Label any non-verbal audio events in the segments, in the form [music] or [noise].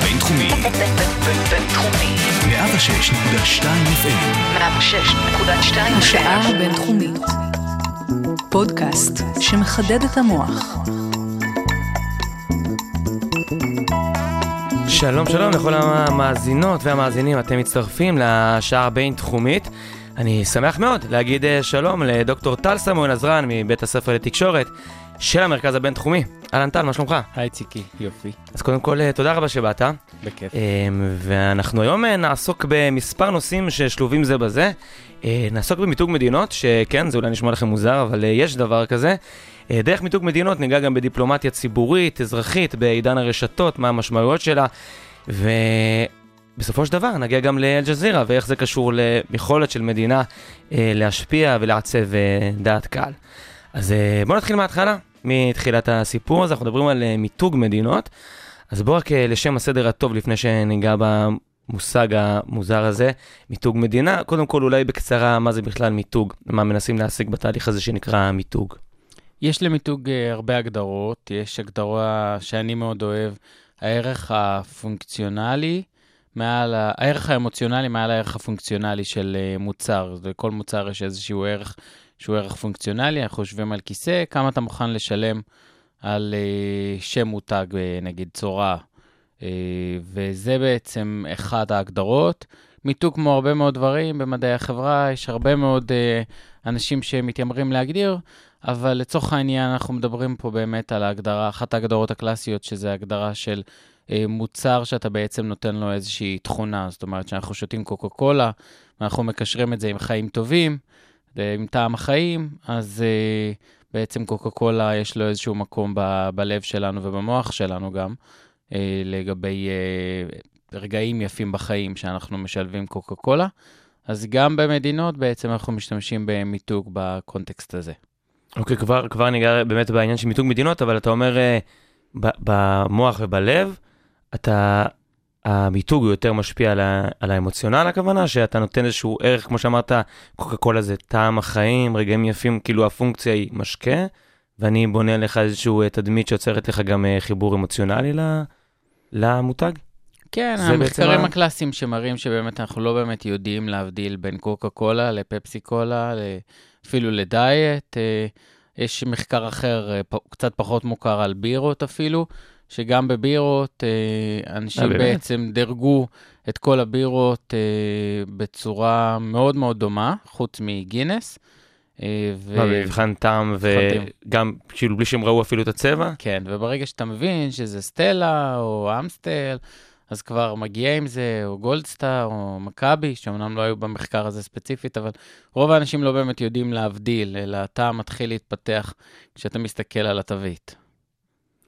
הבינתחומי. בינתחומי. 106.2 FM. 106.2 השעה הבינתחומית. פודקאסט שמחדד את המוח. שלום שלום לכל המאזינות והמאזינים, אתם מצטרפים לשעה הבינתחומית. אני שמח מאוד להגיד אה, שלום לדוקטור טל סמואל עזרן מבית הספר לתקשורת של המרכז הבינתחומי. אהלן טל, מה שלומך? היי ציקי, יופי, אז קודם כל, אה, תודה רבה שבאת. בכיף. אה, ואנחנו היום אה, נעסוק במספר נושאים ששלובים זה בזה. נעסוק במיתוג מדינות, שכן, זה אולי נשמע לכם מוזר, אבל יש דבר כזה. דרך מיתוג מדינות ניגע גם בדיפלומטיה ציבורית, אזרחית, בעידן הרשתות, מה המשמעויות שלה. ובסופו של דבר נגיע גם לאל-ג'זירה ואיך זה קשור ליכולת של מדינה אה, להשפיע ולעצב אה, דעת קהל. אז אה, בואו נתחיל מההתחלה, מתחילת הסיפור הזה, אנחנו מדברים על אה, מיתוג מדינות. אז בואו רק אה, לשם הסדר הטוב, לפני שניגע במושג המוזר הזה, מיתוג מדינה, קודם כל אולי בקצרה, מה זה בכלל מיתוג? מה מנסים להשיג בתהליך הזה שנקרא מיתוג? יש למיתוג אה, הרבה הגדרות, יש הגדרה שאני מאוד אוהב, הערך הפונקציונלי, מעל. הערך האמוציונלי מעל הערך הפונקציונלי של מוצר. לכל מוצר יש איזשהו ערך שהוא ערך פונקציונלי, אנחנו יושבים על כיסא, כמה אתה מוכן לשלם על אה, שם מותג, אה, נגיד צורה, אה, וזה בעצם אחד ההגדרות. מיתוג כמו הרבה מאוד דברים במדעי החברה, יש הרבה מאוד אנשים שמתיימרים להגדיר, אבל לצורך העניין אנחנו מדברים פה באמת על ההגדרה, אחת ההגדרות הקלאסיות, שזה הגדרה של מוצר שאתה בעצם נותן לו איזושהי תכונה. זאת אומרת שאנחנו שותים קוקה קולה, ואנחנו מקשרים את זה עם חיים טובים, עם טעם החיים, אז אה, בעצם קוקה קולה יש לו איזשהו מקום ב- בלב שלנו ובמוח שלנו גם, אה, לגבי אה, רגעים יפים בחיים שאנחנו משלבים קוקה קולה. אז גם במדינות בעצם אנחנו משתמשים במיתוג בקונטקסט הזה. אוקיי, כבר, כבר ניגע באמת בעניין של מיתוג מדינות, אבל אתה אומר אה, ב- במוח ובלב, אתה, המיתוג הוא יותר משפיע על, ה- על האמוציונל הכוונה, שאתה נותן איזשהו ערך, כמו שאמרת, קוקה קולה זה טעם החיים, רגעים יפים, כאילו הפונקציה היא משקה, ואני בונה לך איזשהו אה, תדמית שיוצרת לך גם אה, חיבור אמוציונלי למותג. כן, המחקרים בעצם ה- הקלאסיים שמראים שבאמת אנחנו לא באמת יודעים להבדיל בין קוקה קולה לפפסי קולה, אפילו לדיאט. אה, יש מחקר אחר, קצת פחות מוכר על בירות אפילו, שגם בבירות אה, אה, אנשים באמת? בעצם דירגו את כל הבירות אה, בצורה מאוד מאוד דומה, חוץ מגינס. אה, ו- מה, במבחן טעם, וגם כאילו בלי שהם ראו אפילו את הצבע? כן, וברגע שאתה מבין שזה סטלה או אמסטל, אז כבר מגיע עם זה, או גולדסטאר, או מכבי, שאומנם לא היו במחקר הזה ספציפית, אבל רוב האנשים לא באמת יודעים להבדיל, אלא הטעם מתחיל להתפתח כשאתה מסתכל על התווית.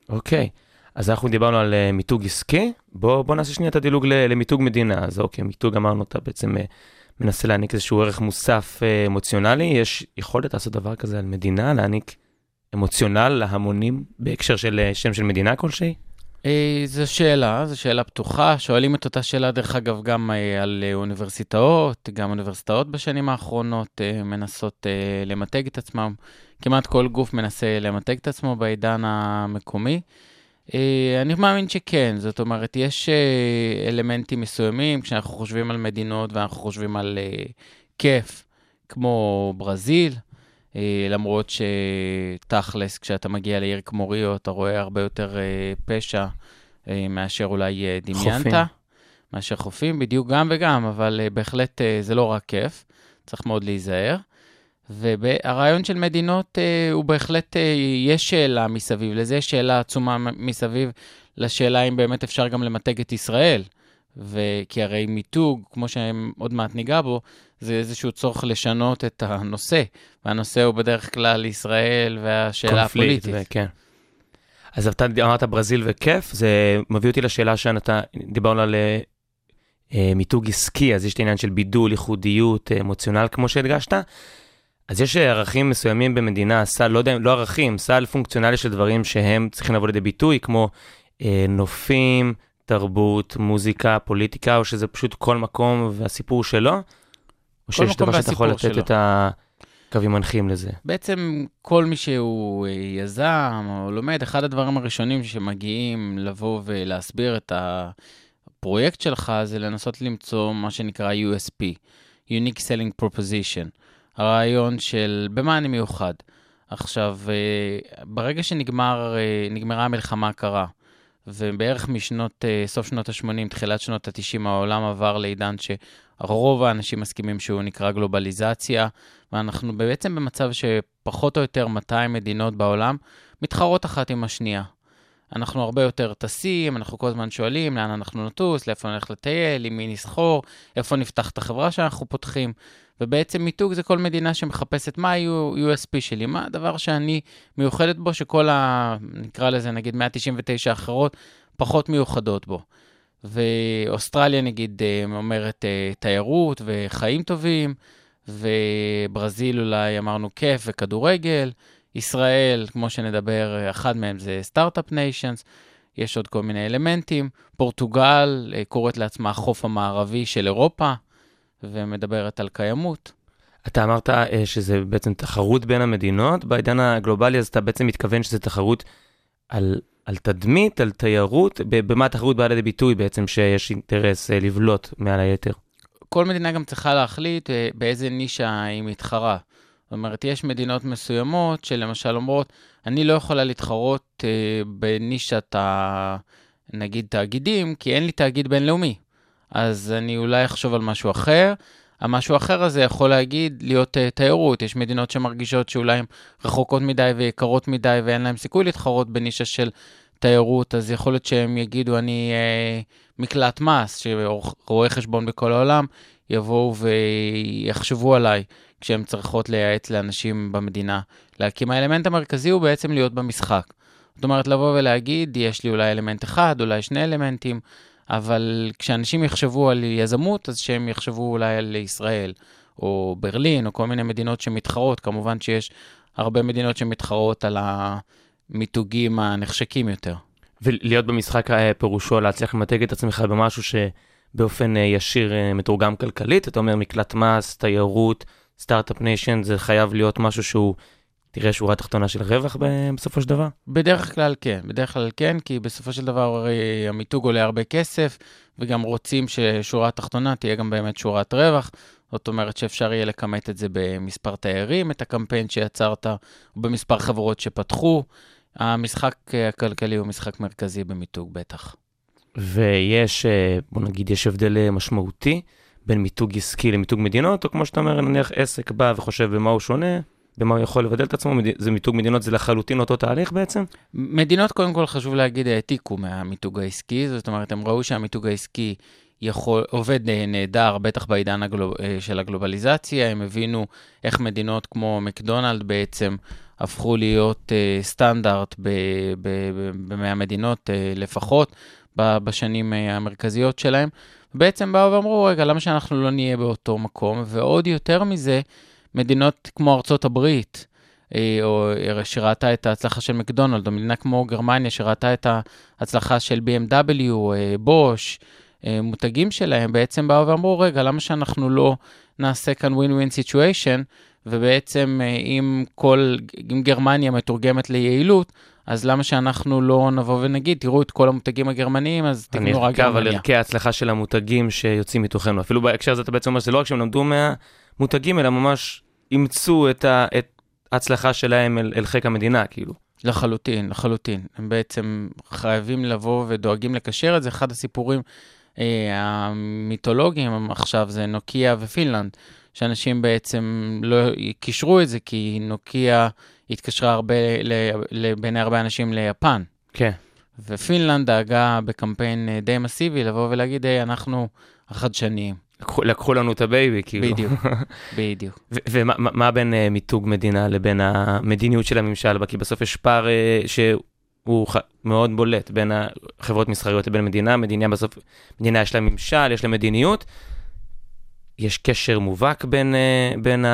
אוקיי, אז אנחנו דיברנו על uh, מיתוג עסקי, בוא, בוא נעשה שנייה את הדילוג למיתוג מדינה. אז אוקיי, מיתוג אמרנו, אתה בעצם uh, מנסה להעניק איזשהו ערך מוסף uh, אמוציונלי, יש יכולת לעשות דבר כזה על מדינה, להעניק אמוציונל להמונים בהקשר של שם של מדינה כלשהי? אה, זו שאלה, זו שאלה פתוחה. שואלים את אותה שאלה, דרך אגב, גם אה, על אה, אוניברסיטאות, גם אוניברסיטאות בשנים האחרונות אה, מנסות אה, למתג את עצמם. כמעט כל גוף מנסה למתג את עצמו בעידן המקומי. אה, אני מאמין שכן, זאת אומרת, יש אה, אלמנטים מסוימים, כשאנחנו חושבים על מדינות ואנחנו חושבים על אה, כיף, כמו ברזיל, למרות שתכלס, כשאתה מגיע לעיר כמו ריו, אתה רואה הרבה יותר פשע מאשר אולי דמיינת. חופים. מאשר חופים, בדיוק גם וגם, אבל בהחלט זה לא רק כיף, צריך מאוד להיזהר. והרעיון של מדינות אה, הוא בהחלט, אה, יש שאלה מסביב לזה, יש שאלה עצומה מסביב לשאלה אם באמת אפשר גם למתג את ישראל. וכי הרי מיתוג, כמו שעוד מעט ניגע בו, זה איזשהו צורך לשנות את הנושא, והנושא הוא בדרך כלל ישראל והשאלה קונפליקט, הפוליטית. וכן. אז אתה אמרת ברזיל וכיף, זה מביא אותי לשאלה שאתה, דיברנו על אה, אה, מיתוג עסקי, אז יש את העניין של בידול, ייחודיות, אה, אמוציונל, כמו שהדגשת. אז יש ערכים מסוימים במדינה, סל, לא יודע, לא ערכים, סל פונקציונלי של דברים שהם צריכים לבוא לידי ביטוי, כמו אה, נופים, תרבות, מוזיקה, פוליטיקה, או שזה פשוט כל מקום והסיפור שלו? או שיש דבר שאתה יכול לתת שלו. את ה... קווים מנחים לזה? בעצם כל מי שהוא אה, יזם או לומד, אחד הדברים הראשונים שמגיעים לבוא ולהסביר את הפרויקט שלך זה לנסות למצוא מה שנקרא USP, Unique Selling Proposition, הרעיון של במה אני מיוחד. עכשיו, אה, ברגע שנגמרה המלחמה הקרה, ובערך משנות, סוף שנות ה-80, תחילת שנות ה-90, העולם עבר לעידן שרוב האנשים מסכימים שהוא נקרא גלובליזציה, ואנחנו בעצם במצב שפחות או יותר 200 מדינות בעולם מתחרות אחת עם השנייה. אנחנו הרבה יותר טסים, אנחנו כל הזמן שואלים לאן אנחנו נטוס, לאיפה נלך לטייל, עם מי נסחור, איפה נפתח את החברה שאנחנו פותחים. ובעצם מיתוג זה כל מדינה שמחפשת מה ה-USP שלי, מה הדבר שאני מיוחדת בו, שכל ה... נקרא לזה נגיד 199 אחרות פחות מיוחדות בו. ואוסטרליה נגיד אה, אומרת אה, תיירות וחיים טובים, וברזיל אולי אמרנו כיף וכדורגל, ישראל, כמו שנדבר, אחד מהם זה סטארט-אפ ניישנס, יש עוד כל מיני אלמנטים. פורטוגל אה, קוראת לעצמה החוף המערבי של אירופה, ומדברת על קיימות. אתה אמרת אה, שזה בעצם תחרות בין המדינות, בעידן הגלובלי אז אתה בעצם מתכוון שזה תחרות על, על תדמית, על תיירות, במה התחרות באה לידי ביטוי בעצם שיש אינטרס אה, לבלוט מעל היתר? כל מדינה גם צריכה להחליט באיזה נישה היא מתחרה. זאת אומרת, יש מדינות מסוימות שלמשל אומרות, אני לא יכולה להתחרות אה, בנישת, ה, נגיד, תאגידים, כי אין לי תאגיד בינלאומי. אז אני אולי אחשוב על משהו אחר. המשהו האחר הזה יכול להגיד, להיות uh, תיירות. יש מדינות שמרגישות שאולי הן רחוקות מדי ויקרות מדי ואין להן סיכוי להתחרות בנישה של תיירות, אז יכול להיות שהם יגידו, אני uh, מקלט מס, שרואי חשבון בכל העולם יבואו ויחשבו עליי כשהן צריכות לייעץ לאנשים במדינה להקים. האלמנט המרכזי הוא בעצם להיות במשחק. זאת אומרת, לבוא ולהגיד, יש לי אולי אלמנט אחד, אולי שני אלמנטים, אבל כשאנשים יחשבו על יזמות, אז שהם יחשבו אולי על ישראל, או ברלין, או כל מיני מדינות שמתחרות. כמובן שיש הרבה מדינות שמתחרות על המיתוגים הנחשקים יותר. ולהיות במשחק פירושו להצליח למתג את עצמך במשהו שבאופן אה, ישיר אה, מתורגם כלכלית, אתה אומר מקלט מס, תיירות, Start-Up Nation, זה חייב להיות משהו שהוא תראה שורה תחתונה של רווח בסופו של דבר? בדרך כלל כן, בדרך כלל כן, כי בסופו של דבר הרי המיתוג עולה הרבה כסף, וגם רוצים ששורה תחתונה תהיה גם באמת שורת רווח. זאת אומרת שאפשר יהיה לכמת את זה במספר תיירים, את הקמפיין שיצרת, במספר חברות שפתחו. המשחק הכלכלי הוא משחק מרכזי במיתוג בטח. ויש, אה, בוא נגיד, יש הבדל אה, משמעותי בין מיתוג עסקי למיתוג מדינות, או כמו שאתה אומר, נניח עסק בא וחושב במה הוא שונה, במה הוא יכול לבדל את עצמו, זה מיתוג מדינות, זה לחלוטין אותו תהליך בעצם? מדינות, קודם כל חשוב להגיד, העתיקו מהמיתוג העסקי, זאת אומרת, הם ראו שהמיתוג העסקי יכול, עובד נהדר, בטח בעידן הגלוב, אה, של הגלובליזציה, הם הבינו איך מדינות כמו מקדונלד בעצם הפכו להיות uh, סטנדרט במאה מדינות uh, לפחות, בשנים uh, המרכזיות שלהם. בעצם באו ואמרו, רגע, למה שאנחנו לא נהיה באותו מקום? ועוד יותר מזה, מדינות כמו ארצות הברית, אה, או שראתה את ההצלחה של מקדונלד, או מדינה כמו גרמניה שראתה את ההצלחה של BMW, בוש, אה, אה, מותגים שלהם, בעצם באו ואמרו, רגע, למה שאנחנו לא נעשה כאן win-win situation, ובעצם אם כל, אם גרמניה מתורגמת ליעילות, אז למה שאנחנו לא נבוא ונגיד, תראו את כל המותגים הגרמניים, אז תקנו רק גרמניה. אני על ערכי ההצלחה של המותגים שיוצאים מתוכנו. אפילו בהקשר הזה אתה בעצם אומר שזה לא רק שהם למדו מהמותגים, אלא ממש אימצו את, ה, את ההצלחה שלהם אל, אל חיק המדינה, כאילו. לחלוטין, לחלוטין. הם בעצם חייבים לבוא ודואגים לקשר את זה. אחד הסיפורים אה, המיתולוגיים עכשיו זה נוקיה ופינלנד, שאנשים בעצם לא קישרו את זה, כי נוקיה התקשרה הרבה, בעיני הרבה אנשים ליפן. כן. ופינלנד דאגה בקמפיין אה, די מסיבי לבוא ולהגיד, היי, אנחנו החדשניים. לקחו, לקחו לנו את ה-baby, כאילו. בדיוק, [laughs] בדיוק. ומה בין uh, מיתוג מדינה לבין המדיניות של הממשל בה? כי בסוף יש פער uh, שהוא ח... מאוד בולט בין החברות מסחריות לבין מדינה. מדינה בסוף, מדינה יש לה ממשל, יש לה מדיניות. יש קשר מובהק בין, uh, בין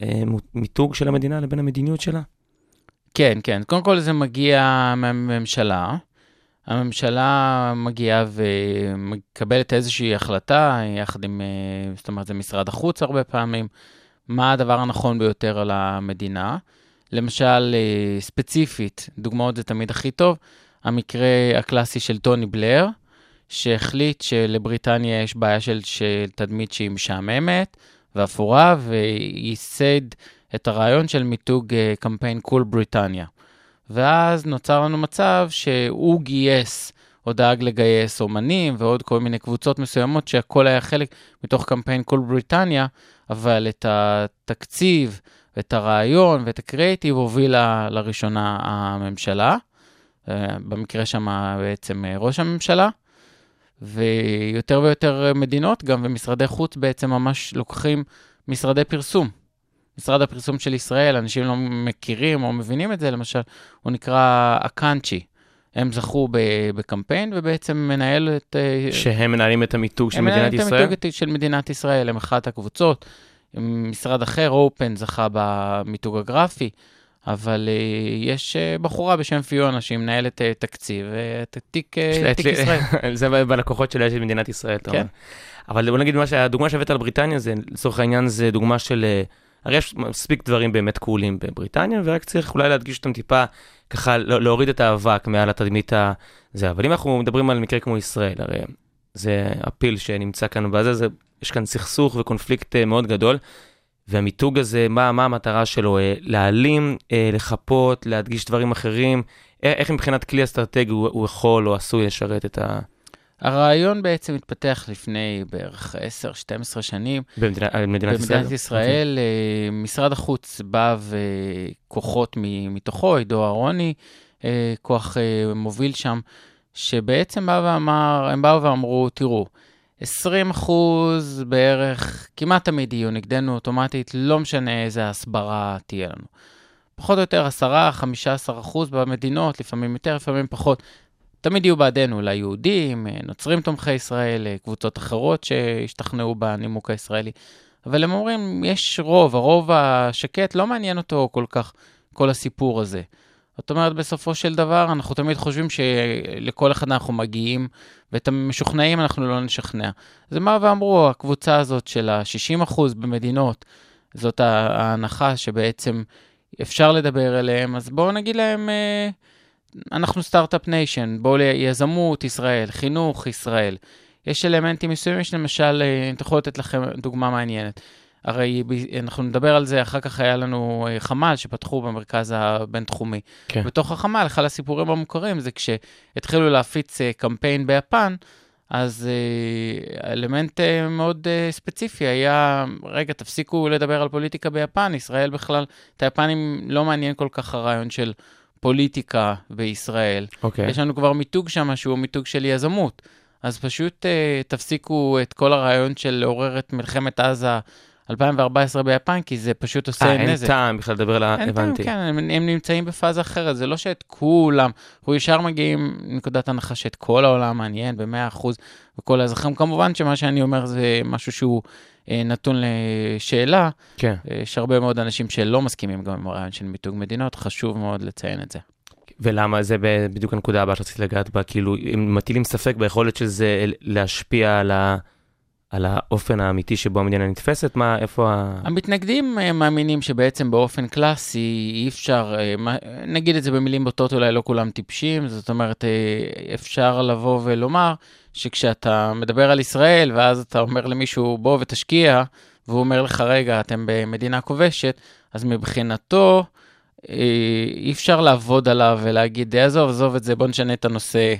המיתוג של המדינה לבין המדיניות שלה? כן, כן. קודם כל זה מגיע מהממשלה. הממשלה מגיעה ומקבלת איזושהי החלטה, יחד עם, אה, זאת אומרת, זה משרד החוץ הרבה פעמים, מה הדבר הנכון ביותר על המדינה. למשל, אה, ספציפית, דוגמאות זה תמיד הכי טוב, המקרה הקלאסי של טוני בלר, שהחליט שלבריטניה יש בעיה של, של תדמית שהיא משעממת ואפורה, וייסד את הרעיון של מיתוג אה, קמפיין Cool בריטניה. ואז נוצר לנו מצב שהוא גייס, או דאג לגייס אומנים ועוד כל מיני קבוצות מסוימות שהכל היה חלק מתוך קמפיין Cool בריטניה, אבל את התקציב, את הרעיון ואת הקריאייטיב הובילה לראשונה הממשלה. אה, במקרה שם בעצם אה, ראש הממשלה. ויותר ויותר מדינות גם ומשרדי חוץ בעצם ממש לוקחים משרדי פרסום. משרד הפרסום של ישראל, אנשים לא מכירים או מבינים את זה, למשל, הוא נקרא אקאנצ'י. הם זכו בקמפיין ובעצם מנהל את... אה, שהם מנהלים את המיתוג של מדינת ישראל? הם מנהלים את המיתוג של מדינת ישראל, הם אחת הקבוצות. משרד אחר, אופן, זכה במיתוג הגרפי. אבל uh, יש uh, בחורה בשם פיונה שהיא מנהלת תקציב, את תיק, תיק ישראל. [laughs] זה בלקוחות שלה של מדינת ישראל, אתה כן. אומר. אבל בוא נגיד, הדוגמה שהבאת על בריטניה, זה לצורך העניין, זה דוגמה של... הרי יש מספיק דברים באמת קולים בבריטניה, ורק צריך אולי להדגיש אותם טיפה, ככה להוריד את האבק מעל התדמית הזה. אבל אם אנחנו מדברים על מקרה כמו ישראל, הרי זה הפיל שנמצא כאן בזה, זה, יש כאן סכסוך וקונפליקט מאוד גדול. והמיתוג הזה, מה, מה המטרה שלו? אה, להעלים, אה, לחפות, להדגיש דברים אחרים? איך מבחינת כלי אסטרטגי הוא, הוא יכול או עשוי לשרת את ה... הרעיון בעצם התפתח לפני בערך 10-12 שנים. במדינת, במדינת ישראל? במדינת ישראל, okay. אוקיי. משרד החוץ בא וכוחות מתוכו, עידו אהרוני, כוח מוביל שם, שבעצם בא ואמר, הם באו ואמרו, תראו, 20 אחוז בערך, כמעט תמיד יהיו נגדנו אוטומטית, לא משנה איזה הסברה תהיה לנו. פחות או יותר 10-15 אחוז במדינות, לפעמים יותר, לפעמים פחות. תמיד יהיו בעדנו ליהודים, נוצרים תומכי ישראל, קבוצות אחרות שהשתכנעו בנימוק הישראלי. אבל הם אומרים, יש רוב, הרוב השקט לא מעניין אותו כל כך, כל הסיפור הזה. זאת אומרת, בסופו של דבר, אנחנו תמיד חושבים שלכל אחד אנחנו מגיעים, ואת המשוכנעים אנחנו לא נשכנע. אז מה ואמרו, הקבוצה הזאת של ה-60% במדינות, זאת ההנחה שבעצם אפשר לדבר אליהם, אז בואו נגיד להם, אה, אנחנו Start-Up Nation, בואו ליזמות ישראל, חינוך ישראל. יש אלמנטים מסוימים, יש למשל, אה, אני יכול לתת לכם דוגמה מעניינת. הרי אנחנו נדבר על זה, אחר כך היה לנו אה, חמ"ל שפתחו במרכז הבינתחומי. כן. בתוך החמ"ל, אחד הסיפורים המוכרים זה כשהתחילו להפיץ אה, קמפיין ביפן, אז אלמנט מאוד ספציפי היה, רגע, תפסיקו לדבר על פוליטיקה ביפן, ישראל בכלל, את היפנים לא מעניין כל כך הרעיון של פוליטיקה בישראל. אוקיי. יש לנו כבר מיתוג שם שהוא מיתוג של יזמות. אז פשוט תפסיקו את כל הרעיון של לעורר את מלחמת עזה 2014 ביפן, כי זה פשוט עושה 아, נזק. אה, אין טעם בכלל לדבר על ה... אין הבנתי. טעם, כן, הם, הם נמצאים בפאזה אחרת, זה לא שאת כולם, אנחנו ישר מגיעים לנקודת הנחה שאת כל העולם מעניין ב-100% וכל האזרחים. כמובן שמה שאני אומר זה משהו שהוא אה, נתון לשאלה. כן. אה, יש הרבה מאוד אנשים שלא מסכימים גם עם הרעיון של מיתוג מדינות, חשוב מאוד לציין את זה. ולמה זה בדיוק הנקודה הבאה שרציתי לגעת בה, כאילו, אם מטילים ספק ביכולת של זה להשפיע על ה... על האופן האמיתי שבו המדינה נתפסת? מה, איפה ה... המתנגדים אה, מאמינים שבעצם באופן קלאסי אי אפשר, אה, נגיד את זה במילים בוטות, אולי לא כולם טיפשים, זאת אומרת, אה, אפשר לבוא ולומר שכשאתה מדבר על ישראל, ואז אתה אומר למישהו, בוא ותשקיע, והוא אומר לך, רגע, אתם במדינה כובשת, אז מבחינתו, אי אפשר לעבוד עליו ולהגיד, עזוב, עזוב את זה, בוא נשנה את הנושא.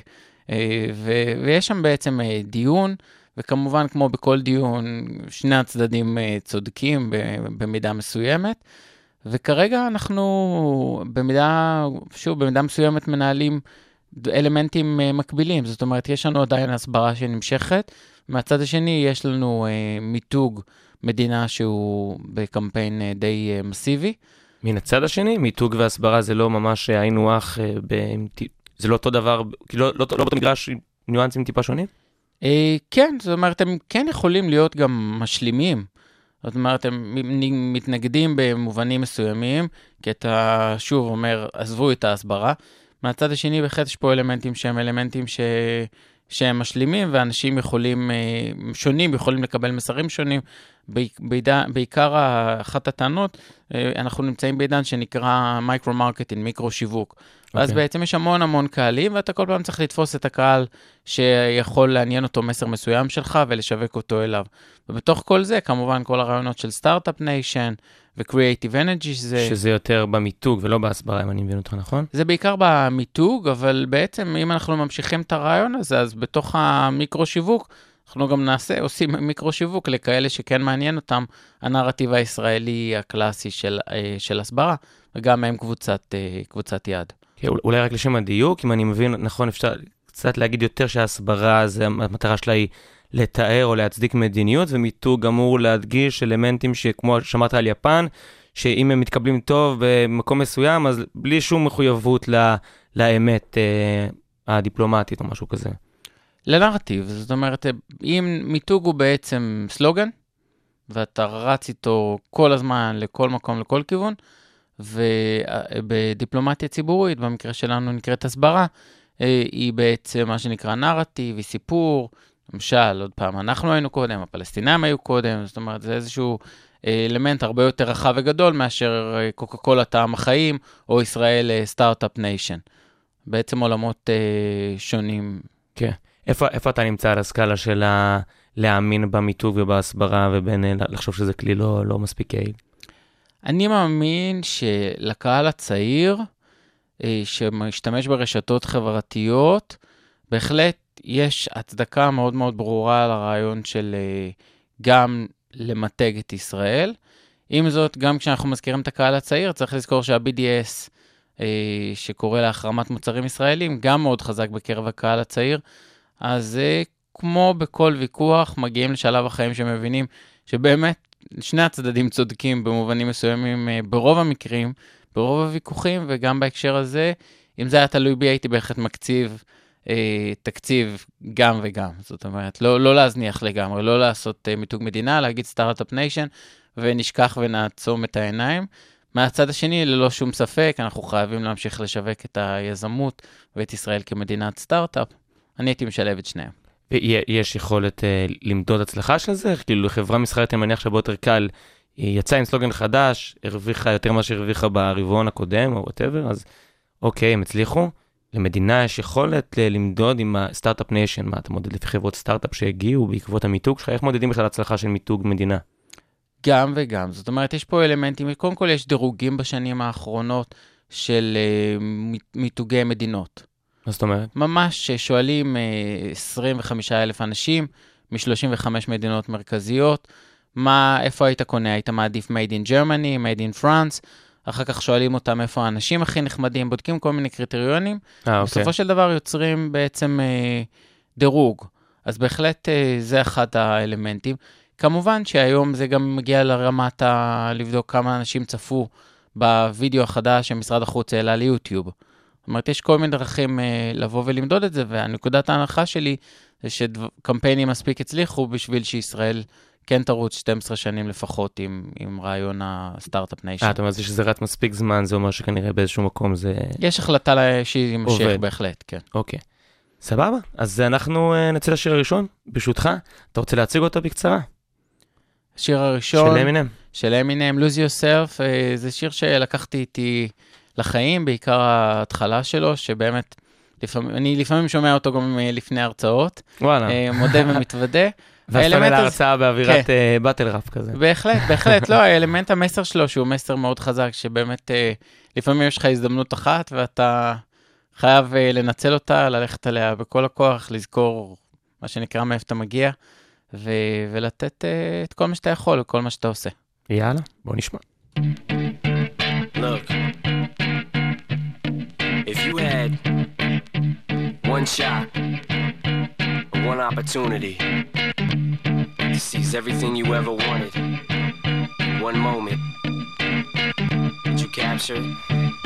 ויש שם בעצם דיון. וכמובן, כמו בכל דיון, שני הצדדים אה, צודקים במידה מסוימת. וכרגע אנחנו במידה, שוב, במידה מסוימת מנהלים אלמנטים אה, מקבילים. זאת אומרת, יש לנו עדיין הסברה שנמשכת. מהצד השני, יש לנו אה, מיתוג מדינה שהוא בקמפיין די מסיבי. מן הצד השני, מיתוג והסברה זה לא ממש היינו ב... זה לא אותו דבר, לא, לא, לא באותו מגרש, ניואנסים טיפה שונים? אה, כן, זאת אומרת, הם כן יכולים להיות גם משלימים. זאת אומרת, הם מתנגדים במובנים מסוימים, כי אתה שוב אומר, עזבו את ההסברה. מהצד השני, בהחלט יש פה אלמנטים שהם אלמנטים ש... שהם משלימים, ואנשים יכולים, אה, שונים יכולים לקבל מסרים שונים. בעיקר אחת הטענות, אנחנו נמצאים בעידן שנקרא micro-marketing, מיקרו-שיווק. ואז אוקיי. בעצם יש המון המון קהלים, ואתה כל פעם צריך לתפוס את הקהל שיכול לעניין אותו מסר מסוים שלך ולשווק אותו אליו. ובתוך כל זה, כמובן, כל הרעיונות של Start-Up Nation ו-Creative Energy, שזה... שזה יותר במיתוג ולא בהסברה, אם אני מבין אותך נכון? זה בעיקר במיתוג, אבל בעצם אם אנחנו ממשיכים את הרעיון הזה, אז בתוך המיקרו-שיווק, אנחנו גם נעשה, עושים מיקרו-שיווק לכאלה שכן מעניין אותם הנרטיב הישראלי הקלאסי של, אה, של הסברה, וגם הם קבוצת, אה, קבוצת יעד. כן, אול- אולי רק לשם הדיוק, אם אני מבין נכון, אפשר קצת להגיד יותר שההסברה, זה, המטרה שלה היא לתאר או להצדיק מדיניות, ומיתוג אמור להדגיש אלמנטים שכמו שאמרת על יפן, שאם הם מתקבלים טוב במקום מסוים, אז בלי שום מחויבות ל, לאמת אה, הדיפלומטית או משהו כזה. לנרטיב, זאת אומרת, אם מיתוג הוא בעצם סלוגן, ואתה רץ איתו כל הזמן, לכל מקום, לכל כיוון, ובדיפלומטיה ציבורית, במקרה שלנו נקראת הסברה, אה, היא בעצם מה שנקרא נרטיב, היא סיפור. למשל, עוד פעם, אנחנו היינו קודם, הפלסטינאים היו קודם, זאת אומרת, זה איזשהו אה, אלמנט הרבה יותר רחב וגדול מאשר אה, קוקה קולה טעם החיים, או ישראל Start-Up Nation. בעצם עולמות אה, שונים. איפה, איפה אתה נמצא על הסקאלה של ה- להאמין במיתוג ובהסברה, ובין אה, לחשוב שזה כלי לא, לא מספיק יעיל? אני מאמין שלקהל הצעיר, אה, שמשתמש ברשתות חברתיות, בהחלט יש הצדקה מאוד מאוד ברורה לרעיון של אה, גם למתג את ישראל. עם זאת, גם כשאנחנו מזכירים את הקהל הצעיר, צריך לזכור שה-BDS, אה, שקורא להחרמת מוצרים ישראלים, גם מאוד חזק בקרב הקהל הצעיר. אז כמו בכל ויכוח, מגיעים לשלב החיים שמבינים שבאמת שני הצדדים צודקים במובנים מסוימים אה, ברוב המקרים, ברוב הוויכוחים, וגם בהקשר הזה, אם זה היה תלוי בי, הייתי בהחלט מקציב אה, תקציב גם וגם. זאת אומרת, לא, לא להזניח לגמרי, לא לעשות אה, מיתוג מדינה, להגיד Start-Up Nation, ונשכח ונעצום את העיניים. מהצד השני, ללא שום ספק, אנחנו חייבים להמשיך לשווק את היזמות ואת ישראל כמדינת סטארט-אפ. אני הייתי משלב את שניהם. ויש יכולת אה, למדוד הצלחה של זה? כאילו לחברה מסחרית אני מניח שהרבה יותר קל, היא יצאה עם סלוגן חדש, הרוויחה יותר ממה שהרוויחה ברבעון הקודם או whatever, אז אוקיי, הם הצליחו. למדינה יש יכולת ל- למדוד עם ה Start-Up Nation, מה אתה מודד לפי חברות סטארט-אפ שהגיעו בעקבות המיתוג שלך, איך מודדים בכלל הצלחה של מיתוג מדינה? גם וגם. זאת אומרת, יש פה אלמנטים, קודם כל יש דירוגים בשנים האחרונות של אה, מיתוגי מדינות. מה זאת אומרת? ממש שואלים אה, 25 אלף אנשים מ-35 מדינות מרכזיות, מה, איפה היית קונה? היית מעדיף made in Germany, made in France? אחר כך שואלים אותם איפה האנשים הכי נחמדים, בודקים כל מיני קריטריונים. אה, אוקיי. בסופו של דבר יוצרים בעצם אה, דירוג. אז בהחלט אה, זה אחד האלמנטים. כמובן שהיום זה גם מגיע לרמת ה... לבדוק כמה אנשים צפו בווידאו החדש שמשרד החוץ העלה ליוטיוב. אומרת, יש כל מיני דרכים אה, לבוא ולמדוד את זה, והנקודת ההנחה שלי זה שקמפיינים מספיק הצליחו בשביל שישראל כן תרוץ 12 שנים לפחות עם, עם רעיון ה Start-Up Nation. אה, אתה אומר זה שזה רץ מספיק זמן, זה אומר שכנראה באיזשהו מקום זה... יש החלטה לה- שהיא יימשך עובד. בהחלט, כן. אוקיי. סבבה, אז אנחנו אה, נצא לשיר הראשון, ברשותך. אתה רוצה להציג אותו בקצרה? השיר הראשון... של אמינם. של אמינם, Lose Yourself, אה, זה שיר שלקחתי איתי לחיים, בעיקר ההתחלה שלו, שבאמת, לפעמים, אני לפעמים שומע אותו גם אה, לפני הרצאות, וואלה. אה, מודה ומתוודה. ואז אתה להרצאה באווירת אה, באטל ראפ כזה. בהחלט, [laughs] בהחלט, לא, האלמנט המסר שלו, שהוא מסר מאוד חזק, שבאמת, אה, לפעמים יש לך הזדמנות אחת, ואתה חייב אה, לנצל אותה, ללכת עליה בכל הכוח, לזכור, מה שנקרא, מאיפה אתה מגיע, ו- ולתת אה, את כל מה שאתה יכול, וכל מה שאתה עושה. יאללה, בוא נשמע. Look, one shot, one opportunity to seize everything you ever wanted, one moment, did you capture it? Or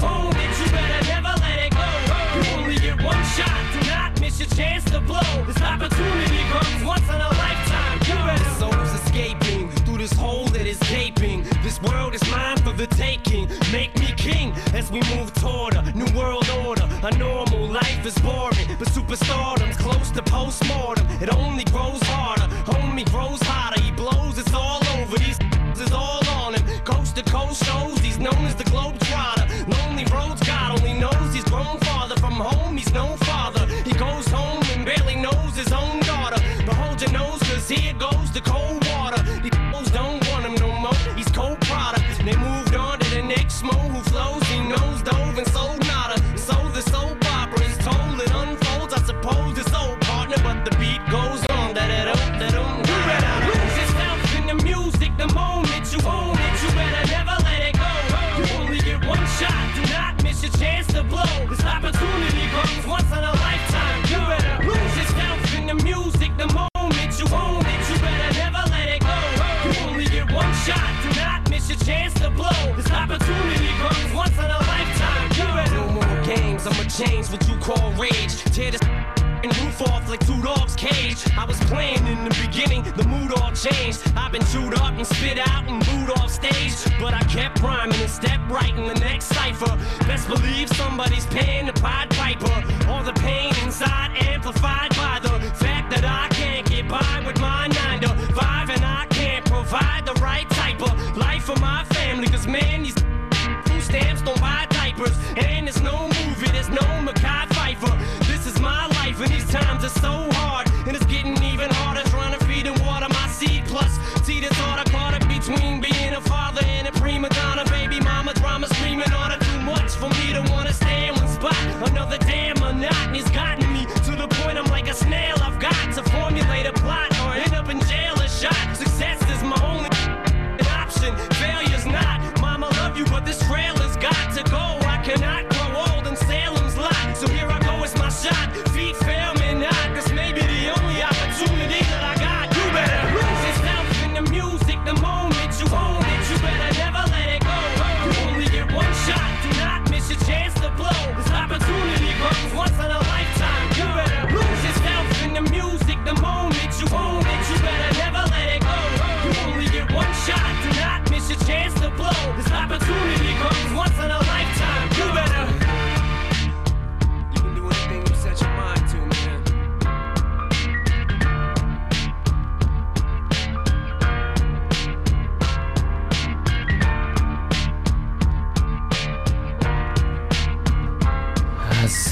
moment you. You better never let it go. You only get one shot. Do not miss your chance to blow. This opportunity comes once in a lifetime. You better souls escaping through this hole that is gaping. This world is mine for the taking. Make me king as we move toward a new world order. A normal life is boring, but superstardom's close to postmortem. It only grows harder. Homie grows hotter. He blows. It's all over. These [laughs] is all on him. Coast to coast shows. He's known as the from home. He's no father. He goes home and barely knows his own daughter. But hold your nose, cause here goes the cold water. These fools don't want him no more. He's cold product. They moved on to the next mo who flows. He knows dove and sold nada. So the soap opera is told. It unfolds. I suppose it's old partner, but the beat goes on. Da da I'ma change what you call rage. Tear this and roof off like two dogs' cage. I was playing in the beginning, the mood all changed. I've been chewed up and spit out and booed off stage. But I kept rhyming and stepped right in the next cipher. Best believe somebody's paying the Pied Piper. All the pain inside amplified by the fact that I can't get by with my nine to five and I can't provide the right type of life for my family. Cause man, these food stamps don't buy diapers. And there's no no Mackay Pfeiffer. This is my life, and these times are so hard. And it's getting even harder trying to feed and water my seed. Plus, see this order caught up between being a father and a prima donna. Baby mama drama screaming on her too much for me to wanna stay in one spot. Another damn monotony's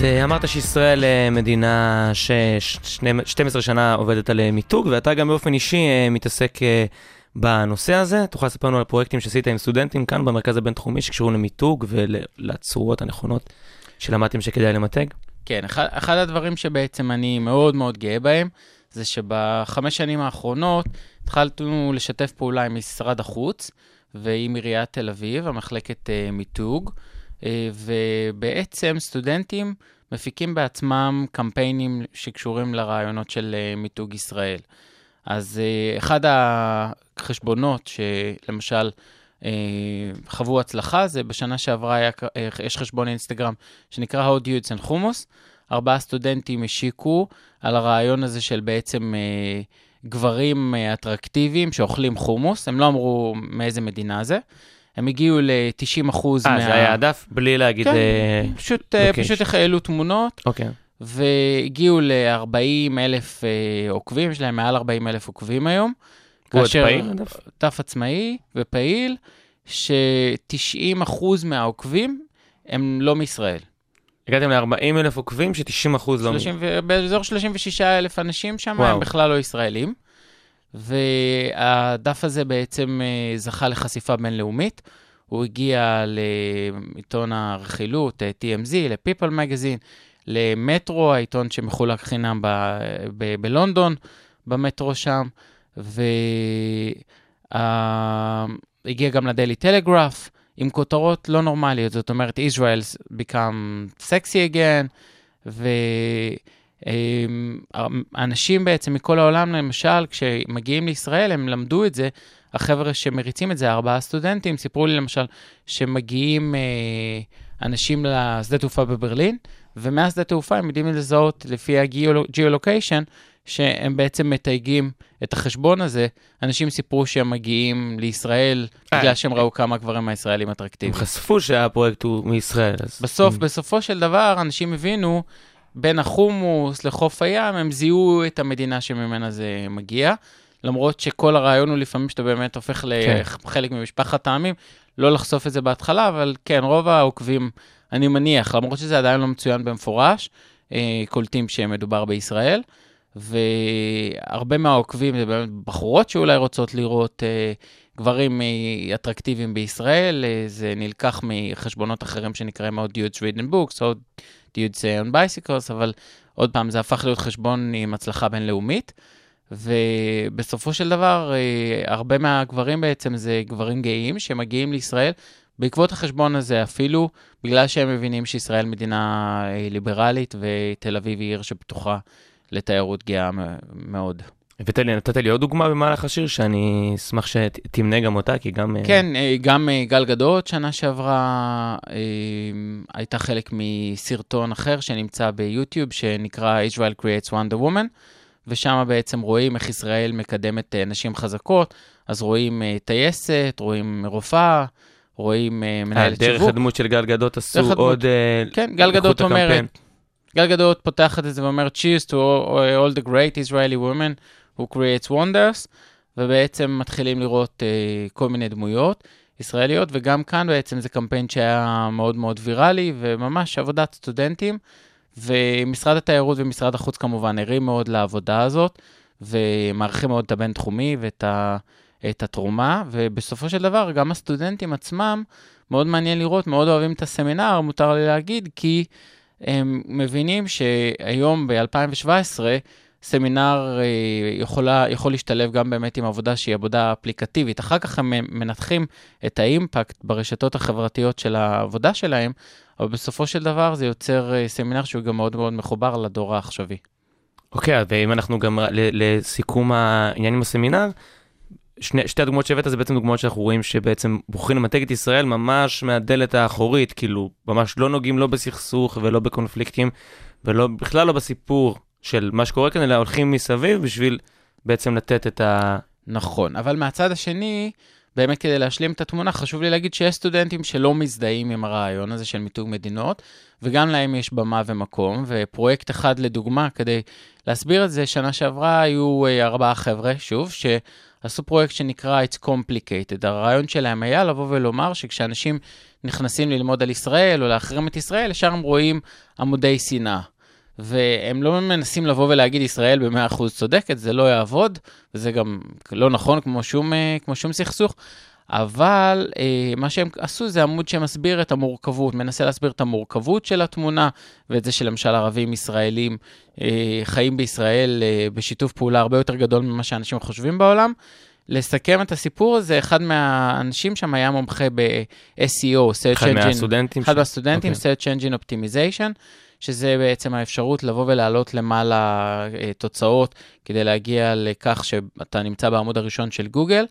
אמרת שישראל אה, מדינה ש-12 שנה עובדת על אה, מיתוג, ואתה גם באופן אישי אה, מתעסק בנושא הזה. תוכל לספר לנו על פרויקטים שעשית עם סטודנטים כאן במרכז הבינתחומי שקשורים למיתוג ולצורות הנכונות שלמדתם שכדאי למתג? כן, אחד, אחד הדברים שבעצם אני מאוד מאוד גאה בהם, זה שבחמש שנים האחרונות התחלנו לשתף פעולה עם משרד החוץ ועם עיריית תל אביב, המחלקת מיתוג, ובעצם סטודנטים מפיקים בעצמם קמפיינים שקשורים לרעיונות של uh, מיתוג ישראל. אז uh, אחד החשבונות שלמשל אה, חוו הצלחה, זה בשנה שעברה היה, אה, יש חשבון אינסטגרם שנקרא How Dudes and Hummus. ארבעה סטודנטים השיקו על הרעיון הזה של בעצם אה, גברים אה, אטרקטיביים שאוכלים חומוס, הם לא אמרו מאיזה מדינה זה. הם הגיעו ל-90 אחוז אה, זה היה הדף? בלי להגיד... כן, אה, פשוט, אה. פשוט העלו תמונות, אוקיי. והגיעו ל-40 אלף אה, עוקבים, יש להם מעל 40 אלף עוקבים היום. הוא עוד פעיל? דף עצמאי ופעיל, ש-90% מהעוקבים הם לא מישראל. הגעתם ל-40 אלף עוקבים, ש-90 אחוז לא... 30 ו- באזור 36 אלף אנשים שם. הם בכלל לא ישראלים. והדף הזה בעצם אה, זכה לחשיפה בינלאומית. הוא הגיע לעיתון הרכילות, אה, TMZ, ל-People Magazine, למטרו, העיתון שמחולק חינם ב- ב- בלונדון, במטרו שם, והגיע גם לדיילי טלגרף, עם כותרות לא נורמליות, זאת אומרת, Israel become sexy again, ואנשים בעצם מכל העולם, למשל, כשמגיעים לישראל, הם למדו את זה, החבר'ה שמריצים את זה, ארבעה סטודנטים, סיפרו לי למשל שמגיעים אה, אנשים לשדה תעופה בברלין, ומהשדה תעופה הם יודעים לזהות לפי ה-geolocation, שהם בעצם מתייגים את החשבון הזה. אנשים סיפרו שהם מגיעים לישראל אה, בגלל שהם ראו כמה גברים הישראלים הם אטרקטיביים. חשפו שהפרויקט הוא מישראל, אז... בסוף, בסופו של דבר, אנשים הבינו, בין החומוס לחוף הים, הם זיהו את המדינה שממנה זה מגיע. למרות שכל הרעיון הוא לפעמים שאתה באמת הופך כן. לחלק ממשפחת העמים, לא לחשוף את זה בהתחלה, אבל כן, רוב העוקבים, אני מניח, למרות שזה עדיין לא מצוין במפורש, אה, קולטים שמדובר בישראל. והרבה מהעוקבים זה באמת בחורות שאולי רוצות לראות אה, גברים אה, אטרקטיביים בישראל, זה נלקח מחשבונות אחרים שנקראים עוד dudes reading books, עוד dudes אה, on bicycles, אבל עוד פעם, זה הפך להיות חשבון עם הצלחה בינלאומית. ובסופו של דבר, אה, הרבה מהגברים בעצם זה גברים גאים שמגיעים לישראל בעקבות החשבון הזה, אפילו בגלל שהם מבינים שישראל מדינה אה, ליברלית ותל אביב היא עיר שפתוחה לתיירות גאה מאוד. הבאת לי, נתת לי עוד דוגמה במהלך השיר, שאני אשמח שתמנה גם אותה, כי גם... אה, כן, אה, גם אה, גל גדות שנה שעברה הייתה חלק מסרטון אחר שנמצא ביוטיוב, שנקרא Israel Creates Wonder Woman, ושם בעצם רואים איך ישראל מקדמת נשים חזקות, אז רואים טייסת, רואים רופאה, רואים מנהלת דרך שיווק. הדמות של גל גדות עשו דרך הדמות. עוד... אה, כן, גל גדות. אומרת, גל גדות פותחת את זה ואומרת, Cheers to all the great Israeli women who creates wonders, ובעצם מתחילים לראות uh, כל מיני דמויות ישראליות, וגם כאן בעצם זה קמפיין שהיה מאוד מאוד ויראלי, וממש עבודת סטודנטים, ומשרד התיירות ומשרד החוץ כמובן ערים מאוד לעבודה הזאת, ומעריכים מאוד את הבינתחומי ואת ה, את התרומה, ובסופו של דבר גם הסטודנטים עצמם, מאוד מעניין לראות, מאוד אוהבים את הסמינר, מותר לי להגיד, כי הם מבינים שהיום, ב-2017, סמינר אה, יכולה, יכול להשתלב גם באמת עם עבודה שהיא עבודה אפליקטיבית. אחר כך הם מנתחים את האימפקט ברשתות החברתיות של העבודה שלהם, אבל בסופו של דבר זה יוצר אה, סמינר שהוא גם מאוד מאוד מחובר לדור העכשווי. אוקיי, ואם אנחנו גם לסיכום העניין עם הסמינר, שני, שתי הדוגמאות שהבאת זה בעצם דוגמאות שאנחנו רואים שבעצם בוחרים למתג את ישראל ממש מהדלת האחורית, כאילו ממש לא נוגעים לא בסכסוך ולא בקונפליקטים ולא בכלל לא בסיפור של מה שקורה כאן, אלא הולכים מסביב בשביל בעצם לתת את ה... נכון, אבל מהצד השני, באמת כדי להשלים את התמונה, חשוב לי להגיד שיש סטודנטים שלא מזדהים עם הרעיון הזה של מיתוג מדינות, וגם להם יש במה ומקום, ופרויקט אחד לדוגמה, כדי להסביר את זה, שנה שעברה היו אה, ארבעה חבר'ה, שוב, שעשו פרויקט שנקרא It's Complicated. הרעיון שלהם היה לבוא ולומר שכשאנשים נכנסים ללמוד על ישראל או להחרים את ישראל, ישר הם רואים עמודי שנאה. והם לא מנסים לבוא ולהגיד ישראל ב-100% צודקת, זה לא יעבוד, וזה גם לא נכון כמו שום, אה, כמו שום סכסוך, אבל אה, מה שהם עשו זה עמוד שמסביר את המורכבות, מנסה להסביר את המורכבות של התמונה, ואת זה שלמשל ערבים ישראלים אה, חיים בישראל אה, בשיתוף פעולה הרבה יותר גדול ממה שאנשים חושבים בעולם. לסכם את הסיפור הזה, אחד מהאנשים שם היה מומחה ב-SEO, Search אחד מהסטודנטים. אחד מהסטודנטים, אוקיי. Search Engine Optimization, שזה בעצם האפשרות לבוא ולהעלות למעלה אה, תוצאות כדי להגיע לכך שאתה נמצא בעמוד הראשון של גוגל,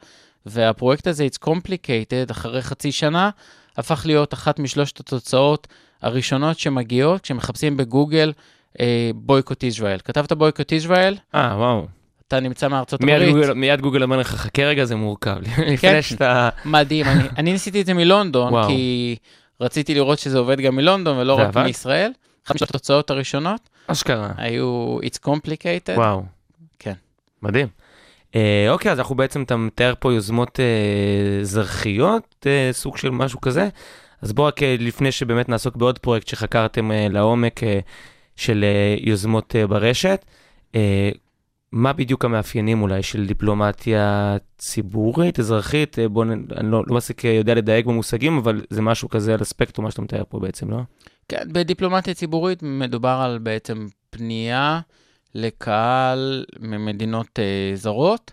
והפרויקט הזה, It's Complicated, אחרי חצי שנה, הפך להיות אחת משלושת התוצאות הראשונות שמגיעות כשמחפשים בגוגל בויקוט ישראל. כתבת בויקוט ישראל, אה, וואו. אתה נמצא מארצות מיד הברית. גוגל- מיד גוגל אומר לך, חכה רגע, זה מורכב. [laughs] לפני כן. שאתה... מדהים, אני, אני ניסיתי את זה מלונדון, [laughs] וואו. כי רציתי לראות שזה עובד גם מלונדון ולא רק עבד? מישראל. אחת התוצאות הראשונות אשכרה. היו It's Complicated. וואו. כן. מדהים. אה, אוקיי, אז אנחנו בעצם, אתה מתאר פה יוזמות אה, זרחיות, אה, סוג של משהו כזה. אז בואו רק אה, לפני שבאמת נעסוק בעוד פרויקט שחקרתם אה, לעומק אה, של אה, יוזמות אה, ברשת, אה, מה בדיוק המאפיינים אולי של דיפלומטיה ציבורית, אזרחית? אה, בואו, אני לא, לא מספיק אה, יודע לדייק במושגים, אבל זה משהו כזה על הספקטרום, מה שאתה מתאר פה בעצם, לא? כן, בדיפלומטיה ציבורית מדובר על בעצם פנייה לקהל ממדינות אה, זרות,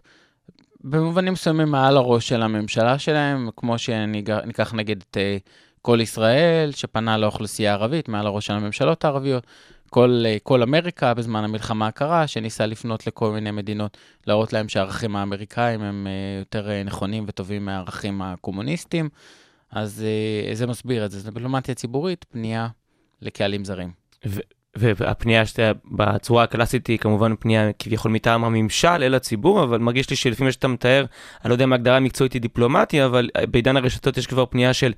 במובנים מסוימים מעל הראש של הממשלה שלהם, כמו שניקח נגיד את אה, כל ישראל, שפנה לאוכלוסייה הערבית, מעל הראש של הממשלות הערביות, כל, אה, כל אמריקה בזמן המלחמה הקרה, שניסה לפנות לכל מיני מדינות, להראות להם שהערכים האמריקאים הם אה, יותר אה, נכונים וטובים מהערכים הקומוניסטיים. אז אה, זה מסביר את זה, זו דיפלומטיה ציבורית, פנייה לקהלים זרים. והפנייה שאתה, בצורה הקלאסית היא כמובן פנייה כביכול מטעם הממשל אל הציבור, אבל מרגיש לי שלפי מה שאתה מתאר, אני לא יודע אם ההגדרה המקצועית היא דיפלומטיה, אבל בעידן הרשתות יש כבר פנייה של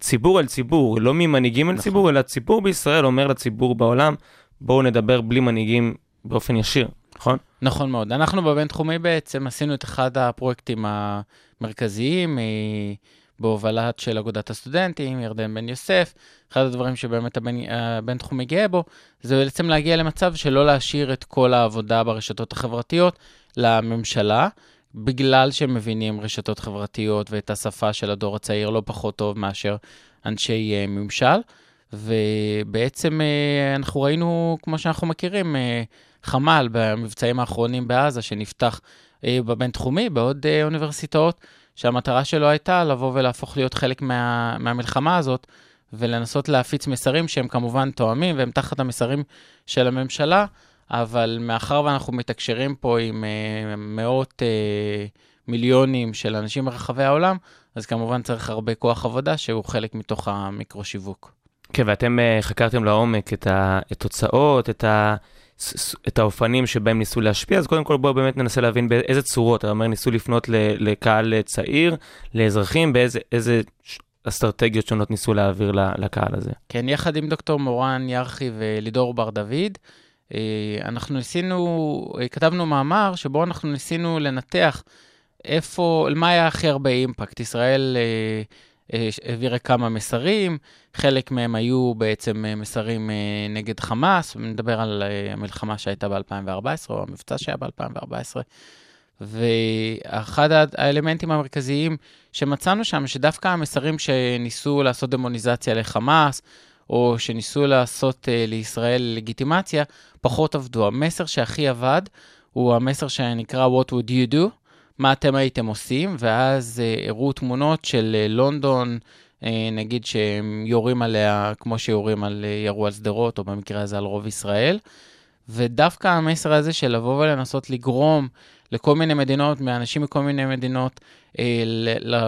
ציבור אל ציבור, לא ממנהיגים אל נכון. ציבור, אלא ציבור בישראל אומר לציבור בעולם, בואו נדבר בלי מנהיגים באופן ישיר, נכון? נכון מאוד. אנחנו בבינתחומי בעצם עשינו את אחד הפרויקטים המרכזיים אה, בהובלת של אגודת הסטודנטים, ירדן בן יוסף. אחד הדברים שבאמת הבינתחומי גאה בו, זה בעצם להגיע למצב שלא להשאיר את כל העבודה ברשתות החברתיות לממשלה, בגלל שהם מבינים רשתות חברתיות ואת השפה של הדור הצעיר לא פחות טוב מאשר אנשי אה, ממשל. ובעצם אה, אנחנו ראינו, כמו שאנחנו מכירים, אה, חמ"ל במבצעים האחרונים בעזה, שנפתח בבינתחומי, בעוד אוניברסיטאות, שהמטרה שלו הייתה לבוא ולהפוך להיות חלק מה, מהמלחמה הזאת, ולנסות להפיץ מסרים שהם כמובן תואמים, והם תחת המסרים של הממשלה, אבל מאחר ואנחנו מתקשרים פה עם אה, מאות אה, מיליונים של אנשים ברחבי העולם, אז כמובן צריך הרבה כוח עבודה שהוא חלק מתוך המיקרו-שיווק. כן, ואתם אה, חקרתם לעומק את התוצאות, את, ה, את האופנים שבהם ניסו להשפיע, אז קודם כל בואו באמת ננסה להבין באיזה צורות, אתה אומר ניסו לפנות לקהל צעיר, לאזרחים, באיזה אסטרטגיות שונות ניסו להעביר לקהל הזה. כן, יחד עם דוקטור מורן ירחי ולידור בר דוד, אה, אנחנו ניסינו, אה, כתבנו מאמר שבו אנחנו ניסינו לנתח איפה, מה היה הכי הרבה אימפקט. ישראל אה, העבירה כמה מסרים, חלק מהם היו בעצם אה, מסרים אה, נגד חמאס, נדבר על אה, המלחמה שהייתה ב-2014, או המבצע שהיה ב-2014. ואחד האלמנטים המרכזיים שמצאנו שם, שדווקא המסרים שניסו לעשות דמוניזציה לחמאס, או שניסו לעשות לישראל לגיטימציה, פחות עבדו. המסר שהכי עבד הוא המסר שנקרא What would you do? מה אתם הייתם עושים? ואז uh, הראו תמונות של uh, לונדון, uh, נגיד שהם יורים עליה כמו שיורים על, ירו על שדרות, או במקרה הזה על רוב ישראל. ודווקא המסר הזה של לבוא ולנסות לגרום לכל מיני מדינות, מאנשים מכל מיני מדינות, אה,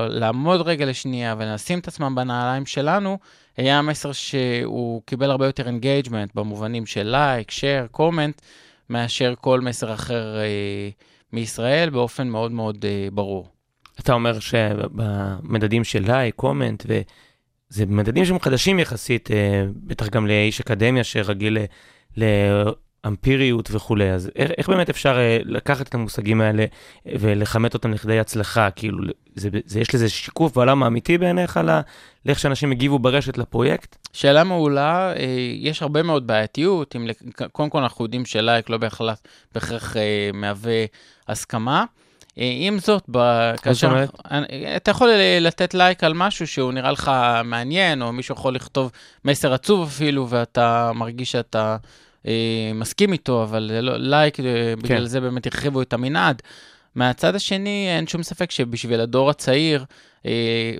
לעמוד רגע לשנייה ולשים את עצמם בנעליים שלנו, היה מסר שהוא קיבל הרבה יותר engagement במובנים של לייק, share, comment, מאשר כל מסר אחר אה, מישראל באופן מאוד מאוד אה, ברור. אתה אומר שבמדדים של לייק, comment, וזה מדדים שהם חדשים יחסית, אה, בטח גם לאיש אקדמיה שרגיל ל- לאמפיריות וכולי, אז איך, איך באמת אפשר אה, לקחת את המושגים האלה אה, ולכמת אותם לכדי הצלחה? כאילו, זה, זה, יש לזה שיקוף בעולם האמיתי בעיניך ל- לאיך שאנשים הגיבו ברשת לפרויקט? שאלה מעולה, אה, יש הרבה מאוד בעייתיות, אם, קודם כל אנחנו יודעים שלייק לא בהכרח, בהכרח מהווה הסכמה. עם זאת, ב- כאשר... אומרת? אתה יכול לתת לייק על משהו שהוא נראה לך מעניין, או מישהו יכול לכתוב מסר עצוב אפילו, ואתה מרגיש שאתה מסכים איתו, אבל לא, לייק, אה, בגלל כן. זה באמת הרחיבו את המנעד. מהצד השני, אין שום ספק שבשביל הדור הצעיר, אה,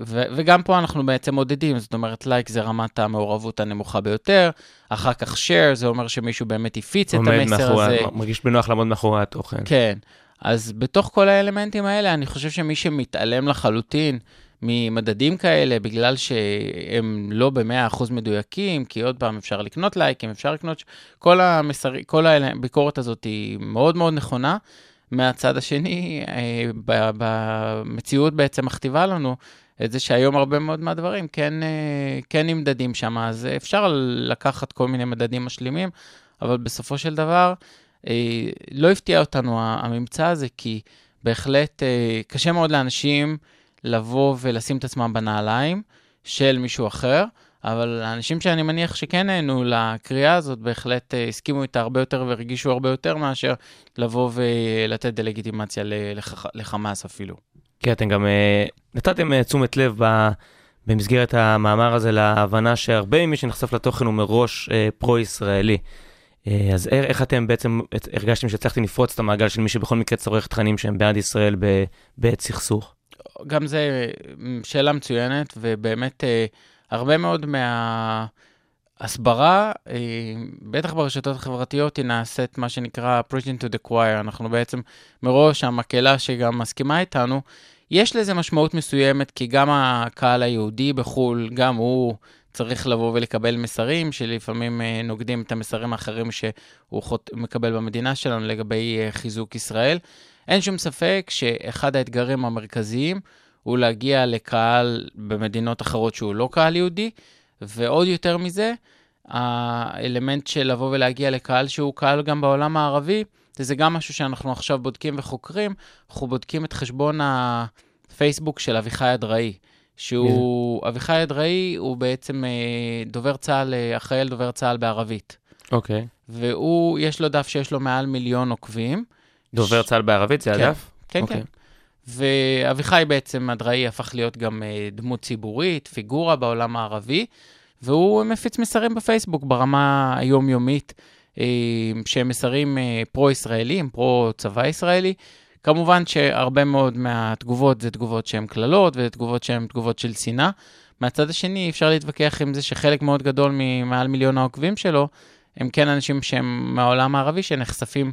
ו- וגם פה אנחנו בעצם מודדים, זאת אומרת, לייק זה רמת המעורבות הנמוכה ביותר, אחר כך share, זה אומר שמישהו באמת הפיץ את המסר מאחורי- הזה. מרגיש בנוח לעמוד מאחורי התוכן. כן. אז בתוך כל האלמנטים האלה, אני חושב שמי שמתעלם לחלוטין ממדדים כאלה, בגלל שהם לא ב-100% מדויקים, כי עוד פעם, אפשר לקנות לייקים, אפשר לקנות... כל, המסר... כל הביקורת הזאת היא מאוד מאוד נכונה. מהצד השני, אה, במציאות בעצם מכתיבה לנו את זה שהיום הרבה מאוד מהדברים כן, אה, כן נמדדים שם, אז אפשר לקחת כל מיני מדדים משלימים, אבל בסופו של דבר, אה, לא הפתיע אותנו הממצא הזה, כי בהחלט קשה מאוד לאנשים לבוא ולשים את עצמם בנעליים של מישהו אחר, אבל האנשים שאני מניח שכן נהנו לקריאה הזאת, בהחלט אה, הסכימו איתה הרבה יותר והרגישו הרבה יותר מאשר לבוא ולתת דה-לגיטימציה לח- לחמאס אפילו. כי אתם גם אה, נתתם אה, תשומת לב ב, במסגרת המאמר הזה להבנה שהרבה ממי שנחשף לתוכן הוא מראש אה, פרו-ישראלי. אה, אז איך, אתם בעצם הרגשתם שהצלחתם לפרוץ את המעגל של מי שבכל מקרה צורך תכנים שהם בעד ישראל בעת סכסוך? גם זה שאלה מצוינת, ובאמת אה, הרבה מאוד מההסברה, אה, בטח ברשתות החברתיות, היא נעשית מה שנקרא preaching to the choir. אנחנו בעצם מראש, המקהלה שגם מסכימה איתנו, יש לזה משמעות מסוימת, כי גם הקהל היהודי בחו"ל, גם הוא צריך לבוא ולקבל מסרים שלפעמים אה, נוגדים את המסרים האחרים שהוא. מקבל במדינה שלנו לגבי אה, חיזוק ישראל. אין שום ספק שאחד האתגרים המרכזיים הוא להגיע לקהל במדינות אחרות שהוא לא קהל יהודי, ועוד יותר מזה, האלמנט של לבוא ולהגיע לקהל שהוא קהל גם בעולם הערבי, וזה גם משהו שאנחנו עכשיו בודקים וחוקרים, אנחנו בודקים את חשבון הפייסבוק של אביחי אדראי. שהוא, אביחי אדראי הוא בעצם אה, דובר צה"ל, אה, אחראי על דובר צה"ל בערבית. אוקיי. והוא, יש לו דף שיש לו מעל מיליון עוקבים. דובר צה"ל בערבית, זה כן. הדף? כן, אוקיי. כן. ואביחי בעצם, אדראי, הפך להיות גם אה, דמות ציבורית, פיגורה בעולם הערבי, והוא מפיץ מסרים בפייסבוק ברמה היומיומית, אה, שהם מסרים אה, פרו-ישראלים, פרו-צבא ישראלי. כמובן שהרבה מאוד מהתגובות זה תגובות שהן קללות, ותגובות שהן תגובות של שנאה. מהצד השני, אפשר להתווכח עם זה שחלק מאוד גדול ממעל מיליון העוקבים שלו, הם כן אנשים שהם מהעולם הערבי שנחשפים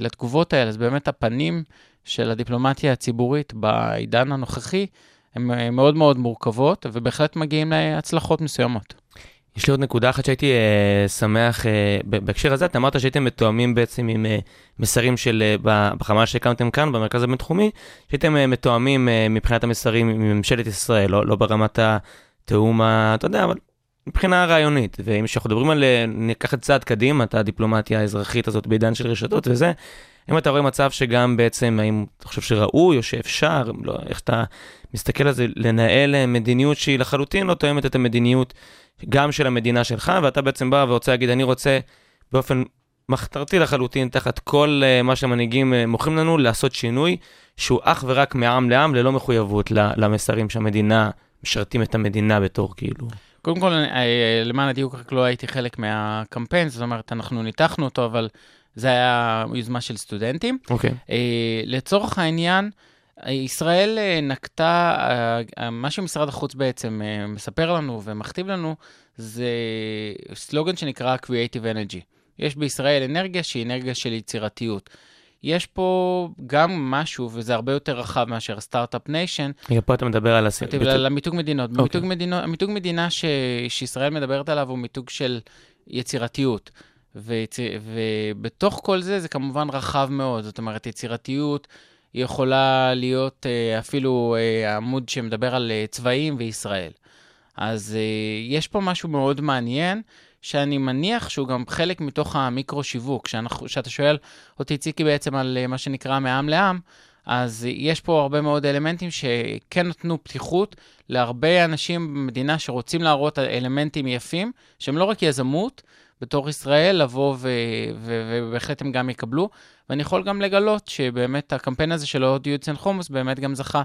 לתגובות האלה. אז באמת הפנים של הדיפלומטיה הציבורית בעידן הנוכחי הן אה, מאוד מאוד מורכבות, ובהחלט מגיעים להצלחות מסוימות. יש לי עוד נקודה אחת שהייתי אה, שמח, אה, בהקשר הזה, אתה אמרת שהייתם מתואמים בעצם עם אה, מסרים של, אה, בחמ"ל שהקמתם כאן, במרכז הבינתחומי, שהייתם אה, מתואמים אה, מבחינת המסרים עם ממשלת ישראל, לא, לא ברמת התיאום, אתה יודע, אבל מבחינה רעיונית. ואם שאנחנו מדברים על, אה, ניקח את צעד קדימה, את הדיפלומטיה האזרחית הזאת בעידן של רשתות וזה, אם אתה רואה מצב שגם בעצם, האם אתה חושב שראוי או שאפשר, לא, איך אתה מסתכל על זה, לנהל אה, מדיניות שהיא לחלוטין לא תואמת את המדיניות גם של המדינה שלך, ואתה בעצם בא ורוצה להגיד, אני רוצה באופן מחתרתי לחלוטין, תחת כל uh, מה שהמנהיגים מוכרים לנו, לעשות שינוי שהוא אך ורק מעם לעם, ללא מחויבות למסרים שהמדינה, משרתים את המדינה בתור כאילו. קודם כל, אני- אה, למען הדיוק, רק לא הייתי חלק מהקמפיין, זאת אומרת, אנחנו ניתחנו אותו, אבל זה היה יוזמה של סטודנטים. אוקיי. אה, לצורך העניין, ישראל אה, נקטה, מה שמשרד החוץ בעצם מספר לנו ומכתיב לנו, זה סלוגן שנקרא Creative Energy. יש בישראל אנרגיה שהיא אנרגיה של יצירתיות. יש פה גם משהו, וזה הרבה יותר רחב מאשר Start-Up Nation, רגע, פה אתה מדבר על הס... על על המיתוג מדינות. אוקיי. במיתוג מדינות, המיתוג מדינה ש, שישראל מדברת עליו הוא מיתוג של יצירתיות. ויצ... ובתוך כל זה, זה כמובן רחב מאוד. זאת אומרת, יצירתיות יכולה להיות אה, אפילו אה, עמוד שמדבר על אה, צבעים וישראל. אז יש פה משהו מאוד מעניין, שאני מניח שהוא גם חלק מתוך המיקרו-שיווק. כשאתה שואל אותי, ציקי, בעצם על אה, מה שנקרא מעם לעם, אז יש פה הרבה מאוד אלמנטים שכן נתנו פתיחות להרבה אנשים במדינה שרוצים להראות אלמנטים יפים, שהם לא רק יזמות, בתור ישראל, לבוא ובהחלט הם גם יקבלו. ואני יכול גם לגלות שבאמת הקמפיין הזה של אוהד יוצן חומוס באמת גם זכה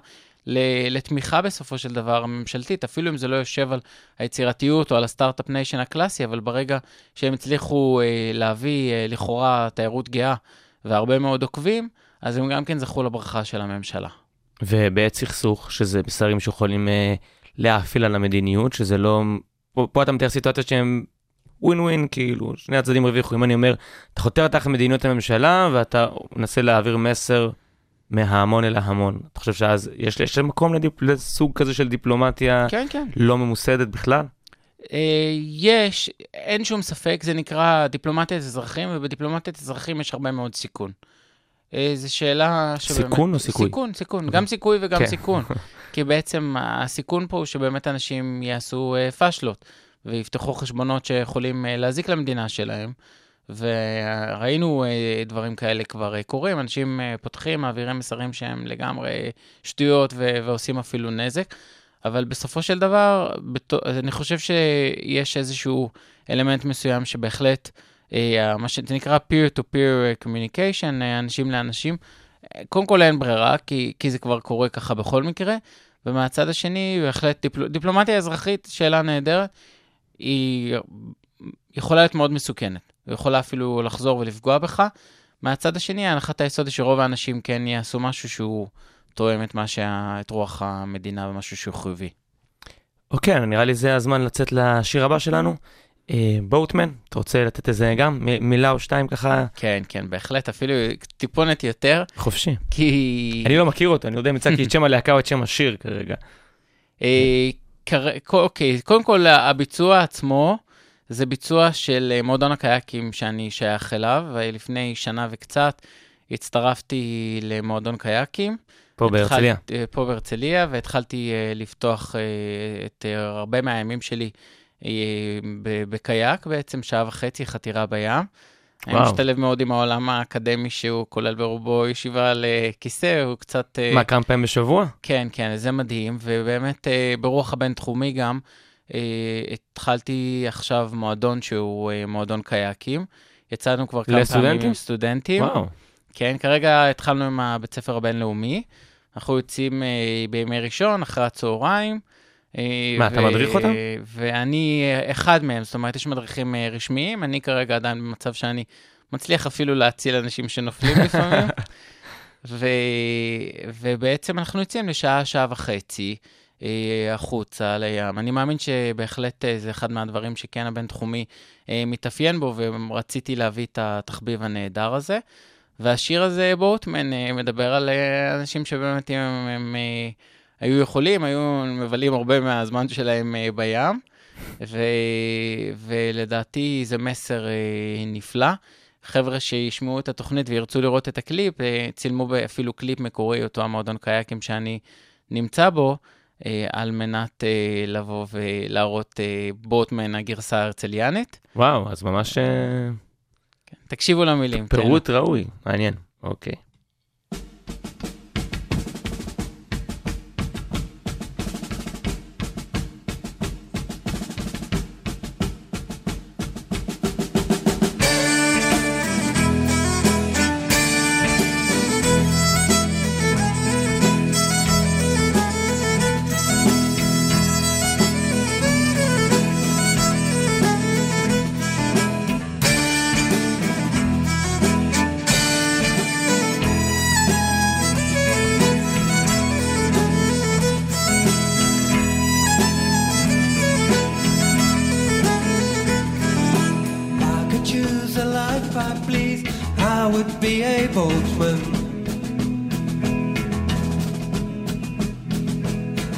לתמיכה בסופו של דבר ממשלתית, אפילו אם זה לא יושב על היצירתיות או על ה Start-Up Nation הקלאסי, אבל ברגע שהם הצליחו אה, להביא אה, לכאורה תיירות גאה והרבה מאוד עוקבים, אז הם גם כן זכו לברכה של הממשלה. ובעת סכסוך, שזה מסרים שיכולים אה, להאפיל על המדיניות, שזה לא... פה, פה אתה מתאר סיטואציות שהן ווין ווין, כאילו, שני הצדדים הרוויחו. אם אני אומר, אתה חותר תחת מדיניות הממשלה, ואתה מנסה להעביר מסר מההמון אל ההמון. אתה חושב שאז יש, יש מקום לדיפ, לסוג כזה של דיפלומטיה כן, כן. לא ממוסדת בכלל? אה, יש, אין שום ספק, זה נקרא דיפלומטיית אזרחים, ובדיפלומטיית אזרחים יש הרבה מאוד סיכון. אה, זו שאלה שבאמת... סיכון או סיכוי? סיכון, סיכון. גם סיכוי וגם כן. סיכון. כי בעצם הסיכון פה הוא שבאמת אנשים יעשו אה, פאשלות, ויפתחו חשבונות שיכולים אה, להזיק למדינה שלהם. וראינו אה, דברים כאלה כבר אה, קורים, אנשים פותחים, מעבירים מסרים שהם לגמרי שטויות ו- ועושים אפילו נזק. אבל בסופו של דבר, אני חושב שיש איזשהו אלמנט מסוים שבהחלט, מה שנקרא peer-to-peer communication, אנשים לאנשים, קודם כל אין ברירה, כי, כי זה כבר קורה ככה בכל מקרה, ומהצד השני, בהחלט דיפל, דיפלומטיה אזרחית, שאלה נהדרת, היא יכולה להיות מאוד מסוכנת. היא יכולה אפילו לחזור ולפגוע בך. מהצד השני, הנחת היסוד היא שרוב האנשים כן יעשו משהו שהוא תואם את, שה... את רוח המדינה ומשהו שהוא חיובי. אוקיי, נראה לי זה הזמן לצאת לשיר הבא שלנו. בוטמן, אתה רוצה לתת איזה גם מילה או שתיים ככה כן, כן, בהחלט, אפילו טיפונת יותר, חופשי? כי... אני לא מכיר אותו, אני יודע אם הצגתי את שם הלהקה או את שם השיר כרגע. אה, קר- אוקיי, קודם כל, הביצוע עצמו זה ביצוע של אה, מועדון הקייקים שאני שייך אליו, ולפני שנה וקצת הצטרפתי למועדון קייקים. פה בהרצליה. אה, פה בהרצליה, והתחלתי אה, לפתוח את הרבה מהימים שלי בקייק, בעצם שעה וחצי חתירה בים. אני וואו. משתלב מאוד עם העולם האקדמי שהוא כולל ברובו ישיבה על אה, כיסא, הוא קצת... אה, מה, כמה פעמים בשבוע? כן, כן, זה מדהים, ובאמת אה, ברוח הבינתחומי גם, התחלתי עכשיו מועדון שהוא מועדון קייקים. יצאנו כבר כמה פעמים לסטודנטים? עם סטודנטים. וואו. כן, כרגע התחלנו עם הבית ספר הבינלאומי. אנחנו יוצאים בימי ראשון, אחרי הצהריים. אה, מה, אתה מדריך אותם? ואני אה, אחד מהם, זאת אומרת, יש מדריכים אה, רשמיים, אני כרגע עדיין במצב שאני מצליח אפילו להציל אנשים שנופלים לפעמים. [laughs] ו... ובעצם אנחנו יוצאים לשעה, שעה וחצי אה, החוצה לים. אני מאמין שבהחלט אה, זה אחד מהדברים שכן הבינתחומי אה, מתאפיין בו, ורציתי להביא את התחביב הנהדר הזה. והשיר הזה, בוטמן, אה, מדבר על אה, אנשים שבאמת אם הם, הם אה, היו יכולים, היו מבלים הרבה מהזמן שלהם אה, בים, ו, ולדעתי זה מסר אה, נפלא. חבר'ה שישמעו את התוכנית וירצו לראות את הקליפ, אה, צילמו אפילו קליפ מקורי, אותו המועדון קייקים שאני נמצא בו, על מנת לבוא ולהראות בוטמן הגרסה ההרצליאנית. וואו, אז ממש אה, תקשיבו למילים. כן. פירוט ראוי, מעניין. אוקיי. Be a boatman.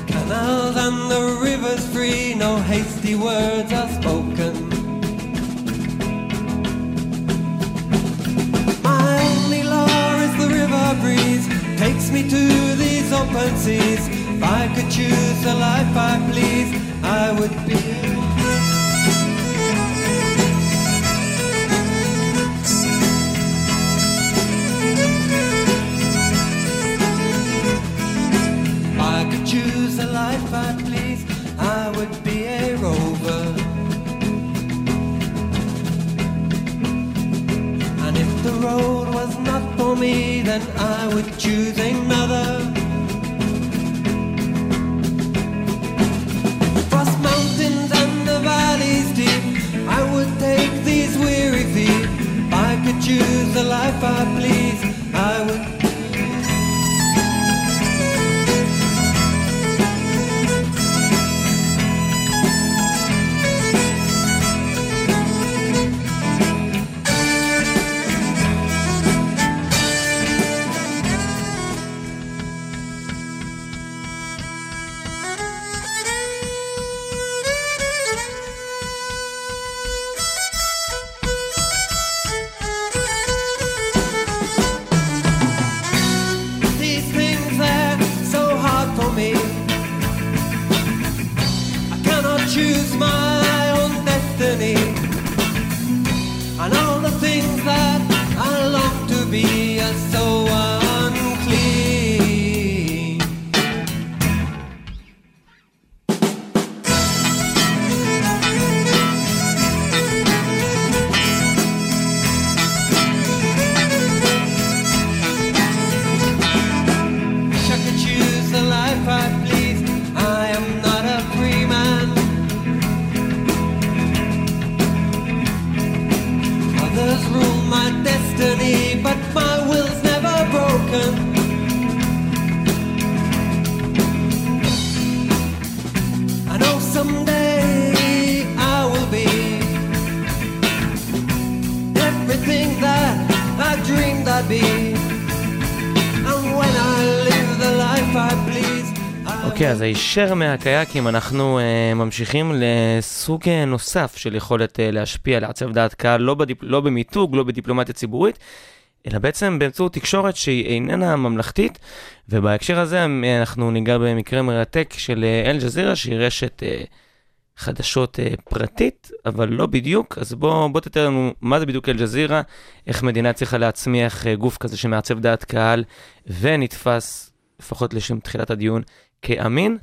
Canals and the rivers free, no hasty words are spoken. My only law is the river breeze, takes me to these open seas. If I could choose a life I please, I would be. Me, then I would choose another. Across mountains and the valleys deep, I would take these weary feet. I could choose a life I הישר מהקייקים אנחנו uh, ממשיכים לסוג uh, נוסף של יכולת uh, להשפיע, לעצב דעת קהל, לא, בדיפ... לא במיתוג, לא בדיפלומטיה ציבורית, אלא בעצם באמצעות תקשורת שהיא איננה ממלכתית, ובהקשר הזה אנחנו ניגע במקרה מרתק של אה, אל-ג'זירה, שהיא רשת uh, חדשות uh, פרטית, אבל לא בדיוק, אז בוא, בוא תתאר לנו מה זה בדיוק אל-ג'זירה, איך מדינה צריכה להצמיח uh, גוף כזה שמעצב דעת קהל, ונתפס, לפחות לשם תחילת הדיון, כאמין,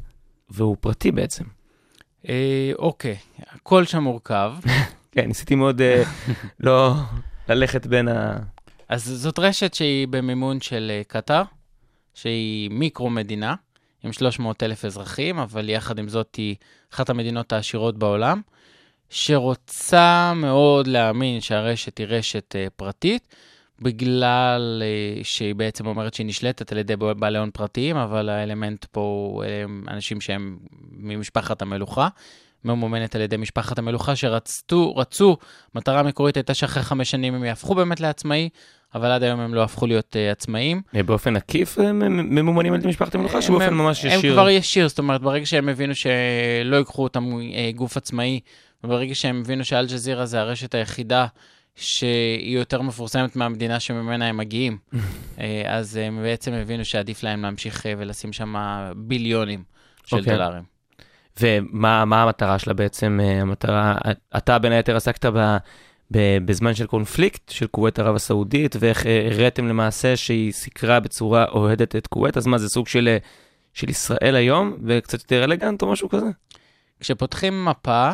והוא פרטי בעצם. אה, אוקיי, הכל שם מורכב. [laughs] כן, ניסיתי מאוד אה, לא ללכת בין ה... אז זאת רשת שהיא במימון של אה, קטאר, שהיא מיקרו-מדינה, עם 300 אלף אזרחים, אבל יחד עם זאת היא אחת המדינות העשירות בעולם, שרוצה מאוד להאמין שהרשת היא רשת אה, פרטית, בגלל אה, שהיא בעצם אומרת שהיא נשלטת על ידי בעלי הון פרטיים, אבל האלמנט פה הוא הם אנשים שהם ממשפחת המלוכה. ממומנת על ידי משפחת המלוכה שרצו, רצו, מטרה מקורית הייתה שאחרי חמש שנים הם יהפכו באמת לעצמאי, אבל עד היום הם לא הפכו להיות uh, עצמאים. אה, באופן עקיף הם הם ממומנים על ידי משפחת המלוכה, שבאופן הם, ממש הם ישיר. כבר ישיר, זאת אומרת, ברגע שהם הבינו שלא ייקחו אותם אה, גוף עצמאי, וברגע שהם הבינו שאל-ג'זירה זה הרשת היחידה שהיא יותר מפורסמת מהמדינה שממנה הם מגיעים, [laughs] אה, אז הם בעצם הבינו שעדיף להם להמשיך אה, ולשים שם ביליונים של אוקיי. דולרים. ומה מה המטרה שלה בעצם? אה, המטרה, אתה בין היתר עסקת ב, ב, בזמן של קונפליקט של כווית ערב הסעודית, ואיך אה, הראיתם למעשה שהיא סיקרה בצורה אוהדת את כווית, אז מה זה סוג של, אה, של ישראל היום, וקצת יותר אלגנט או משהו כזה? כשפותחים מפה,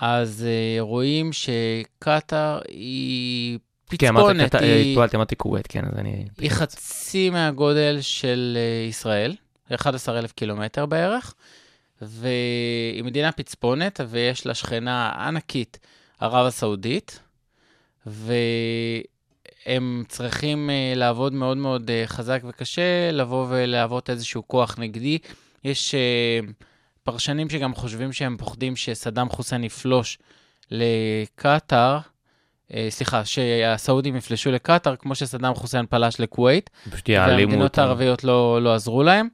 אז uh, רואים שקטאר היא כן, אמרת, פצפונת, קטע- היא, התבלבלתי, אמרתי כווית, כן, אז אני... היא חצי מהגודל של uh, ישראל, 11,000 קילומטר בערך, והיא מדינה פצפונת, ויש לה שכנה ענקית, ערב הסעודית, והם צריכים uh, לעבוד מאוד מאוד uh, חזק וקשה, לבוא ולהוות איזשהו כוח נגדי. יש uh, פרשנים שגם חושבים שהם פוחדים שסדאם חוסיין יפלוש לקטאר, אה, סליחה, שהסעודים יפלשו לקטאר, כמו שסדאם חוסיין פלש לכווית, פשוט יעלימו והמדינות אותם. הערביות לא, לא עזרו להם.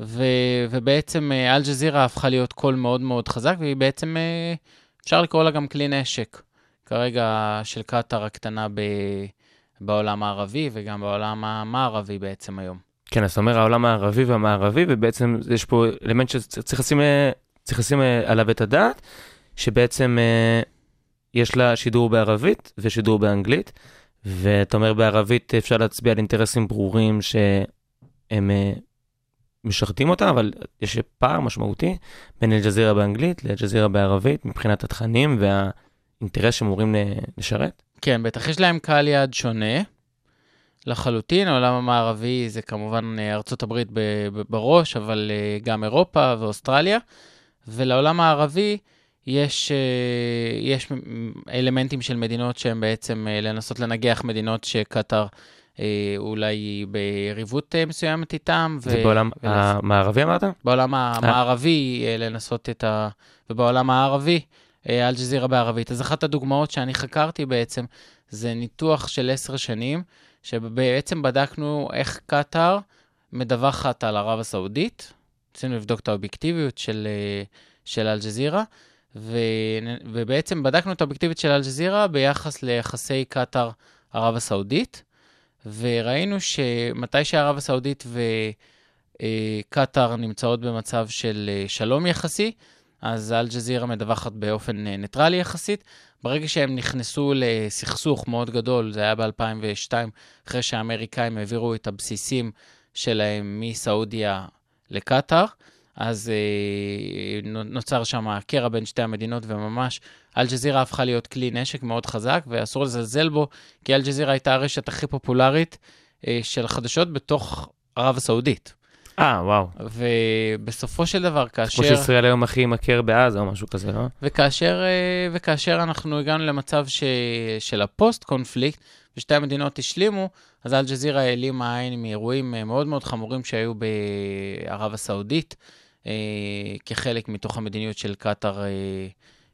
ו, ובעצם אה, אל-ג'זירה הפכה להיות קול מאוד מאוד חזק, והיא בעצם, אה, אפשר לקרוא לה גם כלי נשק, כרגע של קטאר הקטנה ב, בעולם הערבי וגם בעולם המערבי בעצם היום. כן, אז אתה אומר העולם הערבי והמערבי, ובעצם יש פה אלמנט שצריך לשים, אה, צריך לשים אה, עליו את הדעת, שבעצם אה, יש לה שידור בערבית ושידור באנגלית, ואתה אומר בערבית אפשר להצביע על אינטרסים ברורים שהם אה, משרתים אותה, אבל יש פער משמעותי בין אל-ג'זירה באנגלית לאל-ג'זירה בערבית, מבחינת התכנים והאינטרס שהם אמורים לשרת. כן, בטח יש להם קהל יעד שונה לחלוטין. העולם המערבי זה כמובן אה, ארצות הברית בראש, אבל אה, גם אירופה ואוסטרליה. ולעולם הערבי יש, אה, יש אלמנטים של מדינות שהן בעצם לנסות לנגח מדינות שקטאר אולי ביריבות מסוימת איתם. זה בעולם ולס- המערבי אמרת? בעולם המערבי לנסות את ה... ובעולם הערבי, אל-ג'זירה בערבית. אז אחת הדוגמאות שאני חקרתי בעצם, זה ניתוח של עשר שנים, שבעצם בדקנו איך קטאר מדווחת על ערב הסעודית. רצינו לבדוק את האובייקטיביות של, אה, של אל-ג'זירה. ובעצם בדקנו את האובייקטיביות של אל-ג'זירה ביחס ליחסי קטאר-ערב הסעודית, וראינו שמתי שערב הסעודית ו... אה, קטאר נמצאות במצב של אה, שלום יחסי, אז אל-ג'זירה מדווחת באופן ניטרלי יחסית. ברגע שהם נכנסו לסכסוך מאוד גדול, זה היה ב-2002, אחרי שהאמריקאים העבירו את הבסיסים שלהם מסעודיה לקטאר, אז אה, נו- נוצר שם קרע בין שתי המדינות, וממש אל-ג'זירה הפכה להיות כלי נשק מאוד חזק, ואסור לזלזל בו, כי אל-ג'זירה הייתה הרשת הכי פופולרית אה, של חדשות בתוך ערב הסעודית. אה, [laughs] וואו. ובסופו של דבר, כמו כאשר... שישראל היום הכי מכר בעזה או משהו כזה, לא? וכאשר, אה, וכאשר אנחנו הגענו למצב ש, של ה post-conflict, ושתי המדינות השלימו, אז אל-ג'זירה העלימה עין מאירועים אה, מאוד מאוד חמורים שהיו בערב הסעודית, אה, כחלק מתוך המדיניות של קטאר, אה,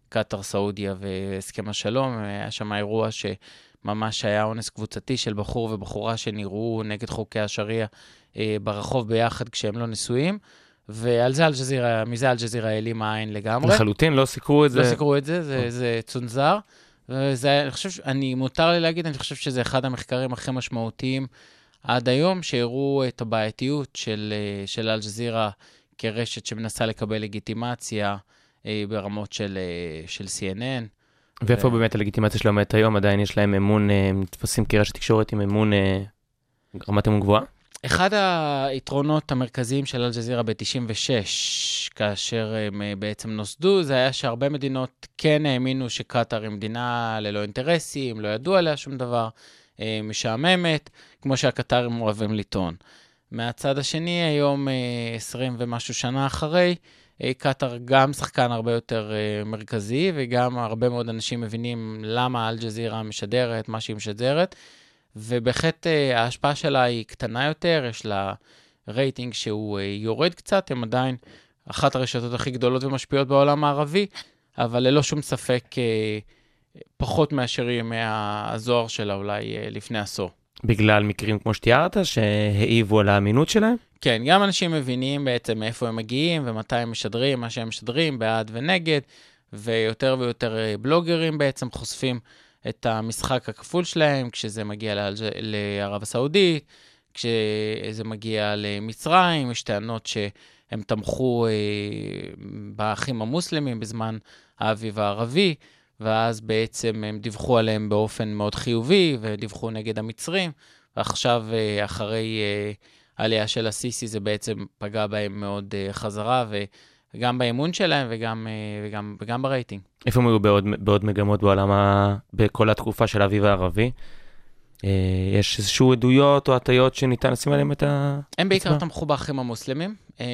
קטאר, סעודיה והסכם השלום. היה שם אירוע שממש היה אונס קבוצתי של בחור ובחורה שנראו נגד חוקי השריעה ברחוב ביחד כשהם לא נשואים. ועל זה אל-ג'זירה, מזה אל-ג'זירה העלימה עין לגמרי. לחלוטין, לא סיקרו את זה. לא סיקרו את זה, זה, זה צונזר. וזה, אני חושב, אני, מותר לי להגיד, אני חושב שזה אחד המחקרים הכי משמעותיים עד היום, שהראו את הבעייתיות של, אה, של אל-ג'זירה כרשת שמנסה לקבל לגיטימציה אה, ברמות של, אה, של CNN. ואיפה ו- באמת הלגיטימציה שלהם עומדת היום? עדיין יש להם אמון, אה, הם נתפסים כרשת תקשורת עם אמון, אה, רמת אמון גבוהה? אחד היתרונות המרכזיים של אל-ג'זירה ב-96, כאשר הם אה, בעצם נוסדו, זה היה שהרבה מדינות כן האמינו שקטאר היא מדינה ללא אינטרסים, לא ידוע עליה שום דבר, אה, משעממת, כמו שהקטארים אוהבים לטעון. מהצד השני, היום, אה, 20 ומשהו שנה אחרי, אה, קטאר גם שחקן הרבה יותר אה, מרכזי, וגם הרבה מאוד אנשים מבינים למה אל-ג'זירה משדרת מה שהיא משדרת. ובהחלט אה, ההשפעה שלה היא קטנה יותר, יש לה רייטינג שהוא אה, יורד קצת, הם עדיין אחת הרשתות הכי גדולות ומשפיעות בעולם הערבי, אבל ללא שום ספק אה, פחות מאשר ימי הזוהר שלה אולי לפני עשור. בגלל מקרים כמו שתיארת, שהעיבו על האמינות שלהם? כן, גם אנשים מבינים בעצם מאיפה הם מגיעים ומתי הם משדרים, מה שהם משדרים, בעד ונגד, ויותר ויותר בלוגרים בעצם חושפים את המשחק הכפול שלהם, כשזה מגיע. לערב הסעודית, כשזה מגיע למצרים, יש טענות שהם תמכו אה, באחים המוסלמים בזמן האביב הערבי, ואז בעצם הם דיווחו עליהם באופן מאוד חיובי, ודיווחו נגד המצרים, ועכשיו, אה, אחרי אה, העלייה של הסיסי, זה בעצם פגע בהם מאוד אה, חזרה, וגם באמון שלהם וגם, אה, וגם, וגם ברייטינג. איפה הם היו בעוד, בעוד מגמות בעולם, ה... בכל התקופה של האביב הערבי? אה, יש איזשהו עדויות או הטיות שניתן לשים עליהם את ה... הם בעיקר? תמכו באחים המוסלמים, אה,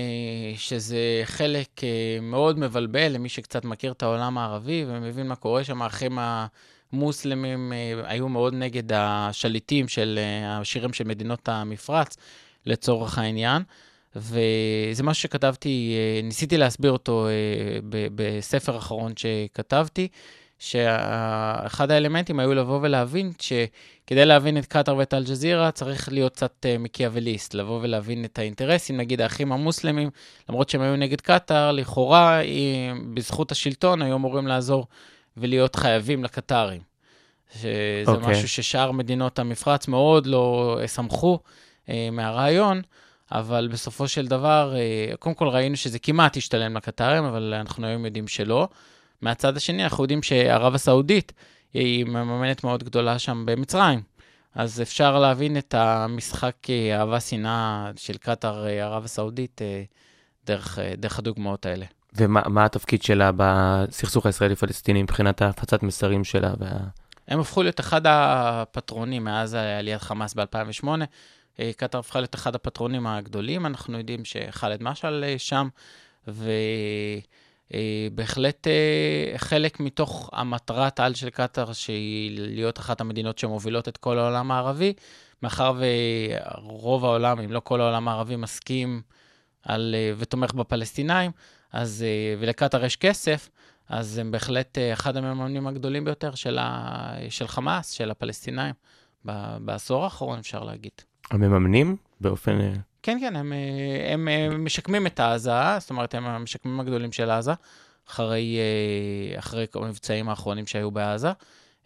שזה חלק מאוד מבלבל למי שקצת מכיר את העולם הערבי ומבין מה קורה שם. האחים המוסלמים היו מאוד נגד השליטים של השירים של מדינות המפרץ, לצורך העניין. וזה משהו שכתבתי, אה, ניסיתי להסביר אותו אה, בספר אחרון שכתבתי, שאחד האלמנטים היו לבוא ולהבין שכדי להבין את קטאר ואת אל-ג'זירה צריך להיות קצת אה, מקיאווליסט, לבוא ולהבין את האינטרסים, נגיד האחים המוסלמים, למרות שהם היו נגד קטאר, לכאורה, בזכות השלטון, היו אמורים לעזור ולהיות חייבים לקטארים. שזה okay. אוקיי. משהו ששאר מדינות המפרץ מאוד לא שמחו אה, מהרעיון. אבל בסופו של דבר, אה, קודם כל ראינו שזה כמעט השתלם לקטרים, אבל אנחנו היום יודעים שלא. מהצד השני, אנחנו יודעים שערב הסעודית היא מממנת מאוד גדולה שם במצרים. אז אפשר להבין את המשחק אה, אהבה-שנאה של קטאר, אה, ערב הסעודית, דרך, דרך הדוגמאות האלה. ומה מה התפקיד שלה בסכסוך הישראלי-פלסטיני מבחינת ההפצת מסרים שלה? וה... הם הפכו להיות אחד הפטרונים מאז עליית חמאס ב-2008. אה, קטאר הפכה להיות אחד הפטרונים הגדולים, אנחנו יודעים שח'אלד משעל אה, שם, ובהחלט אה, חלק מתוך המטרת העל של קטאר, שהיא להיות אחת המדינות שמובילות את כל העולם הערבי, מאחר ורוב העולם, אם לא כל העולם הערבי, מסכים על, אה, ותומך בפלסטינאים, אז, אה, ולקטאר יש כסף, אז הם בהחלט אה, אחד המממנים הגדולים ביותר של, ה, של חמאס, של הפלסטינאים, בעשור האחרון, אפשר להגיד. המממנים באופן... אה, כן, כן, הם, אה, הם, הם משקמים את עזה, זאת אומרת, הם המשקמים הגדולים של עזה, אחרי, אה, אחרי המבצעים האחרונים שהיו בעזה.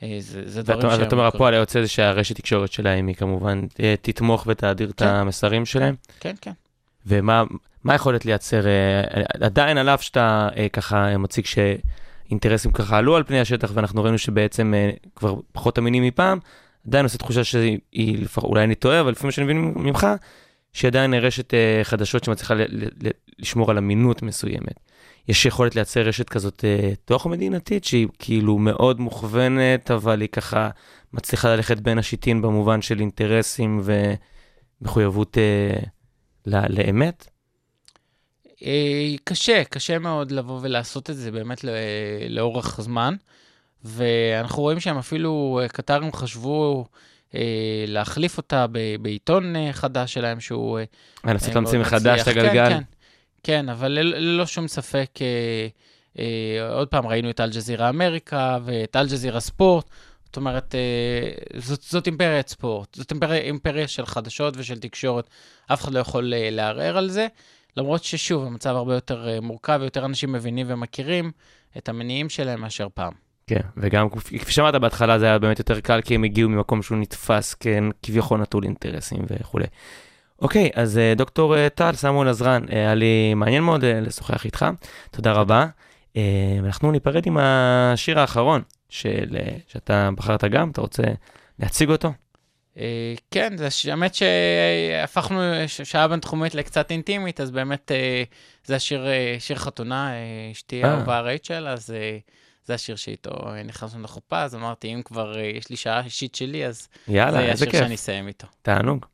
אה, זה, זה דברים ואתה שהם... אתה אומר, הפועל היוצא זה שהרשת תקשורת שלהם היא כמובן אה, תתמוך ותאדיר את כן. המסרים שלהם. כן, כן. ומה מה היכולת לייצר, אה, עדיין על אף שאתה אה, ככה מציג שאינטרסים ככה עלו על פני השטח, ואנחנו ראינו שבעצם אה, כבר פחות אמינים מפעם, עדיין עושה תחושה שהיא, אולי אני טועה, אבל לפי מה שאני מבין ממך, שעדיין רשת אה, חדשות שמצליחה לשמור על אמינות מסוימת. יש יכולת לייצר רשת כזאת אה, תוך מדינתית, שהיא כאילו מאוד מוכוונת, אבל היא ככה מצליחה ללכת בין השיטין במובן של אינטרסים ומחויבות אה, ל- לאמת. קשה, קשה מאוד לבוא ולעשות את זה באמת ל- לאורך זמן. ואנחנו רואים שהם אפילו, אה, קטרים חשבו אה, להחליף אותה ב- בעיתון אה, חדש שלהם, שהוא... אה, לנסות אה, להמציא מחדש את. הגלגל. כן, כן, כן, אבל ללא, שום ספק, אה, אה, עוד פעם, ראינו את אל-ג'זירה אמריקה ואת אל-ג'זירה ספורט. זאת אומרת, אה, זאת, זאת אימפריית ספורט, זאת אימפריה, אימפריה של חדשות ושל תקשורת, אף אחד לא יכול אה, לערער על זה, למרות ששוב, המצב הרבה יותר אה, מורכב, ויותר אנשים מבינים ומכירים את המניעים שלהם מאשר פעם. כן, וגם כפי שאמרת בהתחלה זה היה באמת יותר קל כי הם הגיעו ממקום שהוא נתפס כביכול נטול אינטרסים וכולי. אוקיי, אז אה, דוקטור אה, טל סמואל עזרן, אה, היה לי מעניין מאוד לשוחח איתך, תודה רבה. אה, אנחנו ניפרד עם השיר האחרון של, שאתה בחרת גם, אתה רוצה להציג אותו? כן, זה האמת שהפכנו שעה בינתחומית לקצת אינטימית, אז באמת זה השיר, שיר חתונה, אשתי אה. האהובה רייצ'ל, אז זה השיר שאיתו אה, נכנסנו לחופה, אז אמרתי, אם כבר אה, יש לי שעה אישית שלי, אז זה יאללה, איזה השיר כיף, שאני אסיים איתו. תענוג.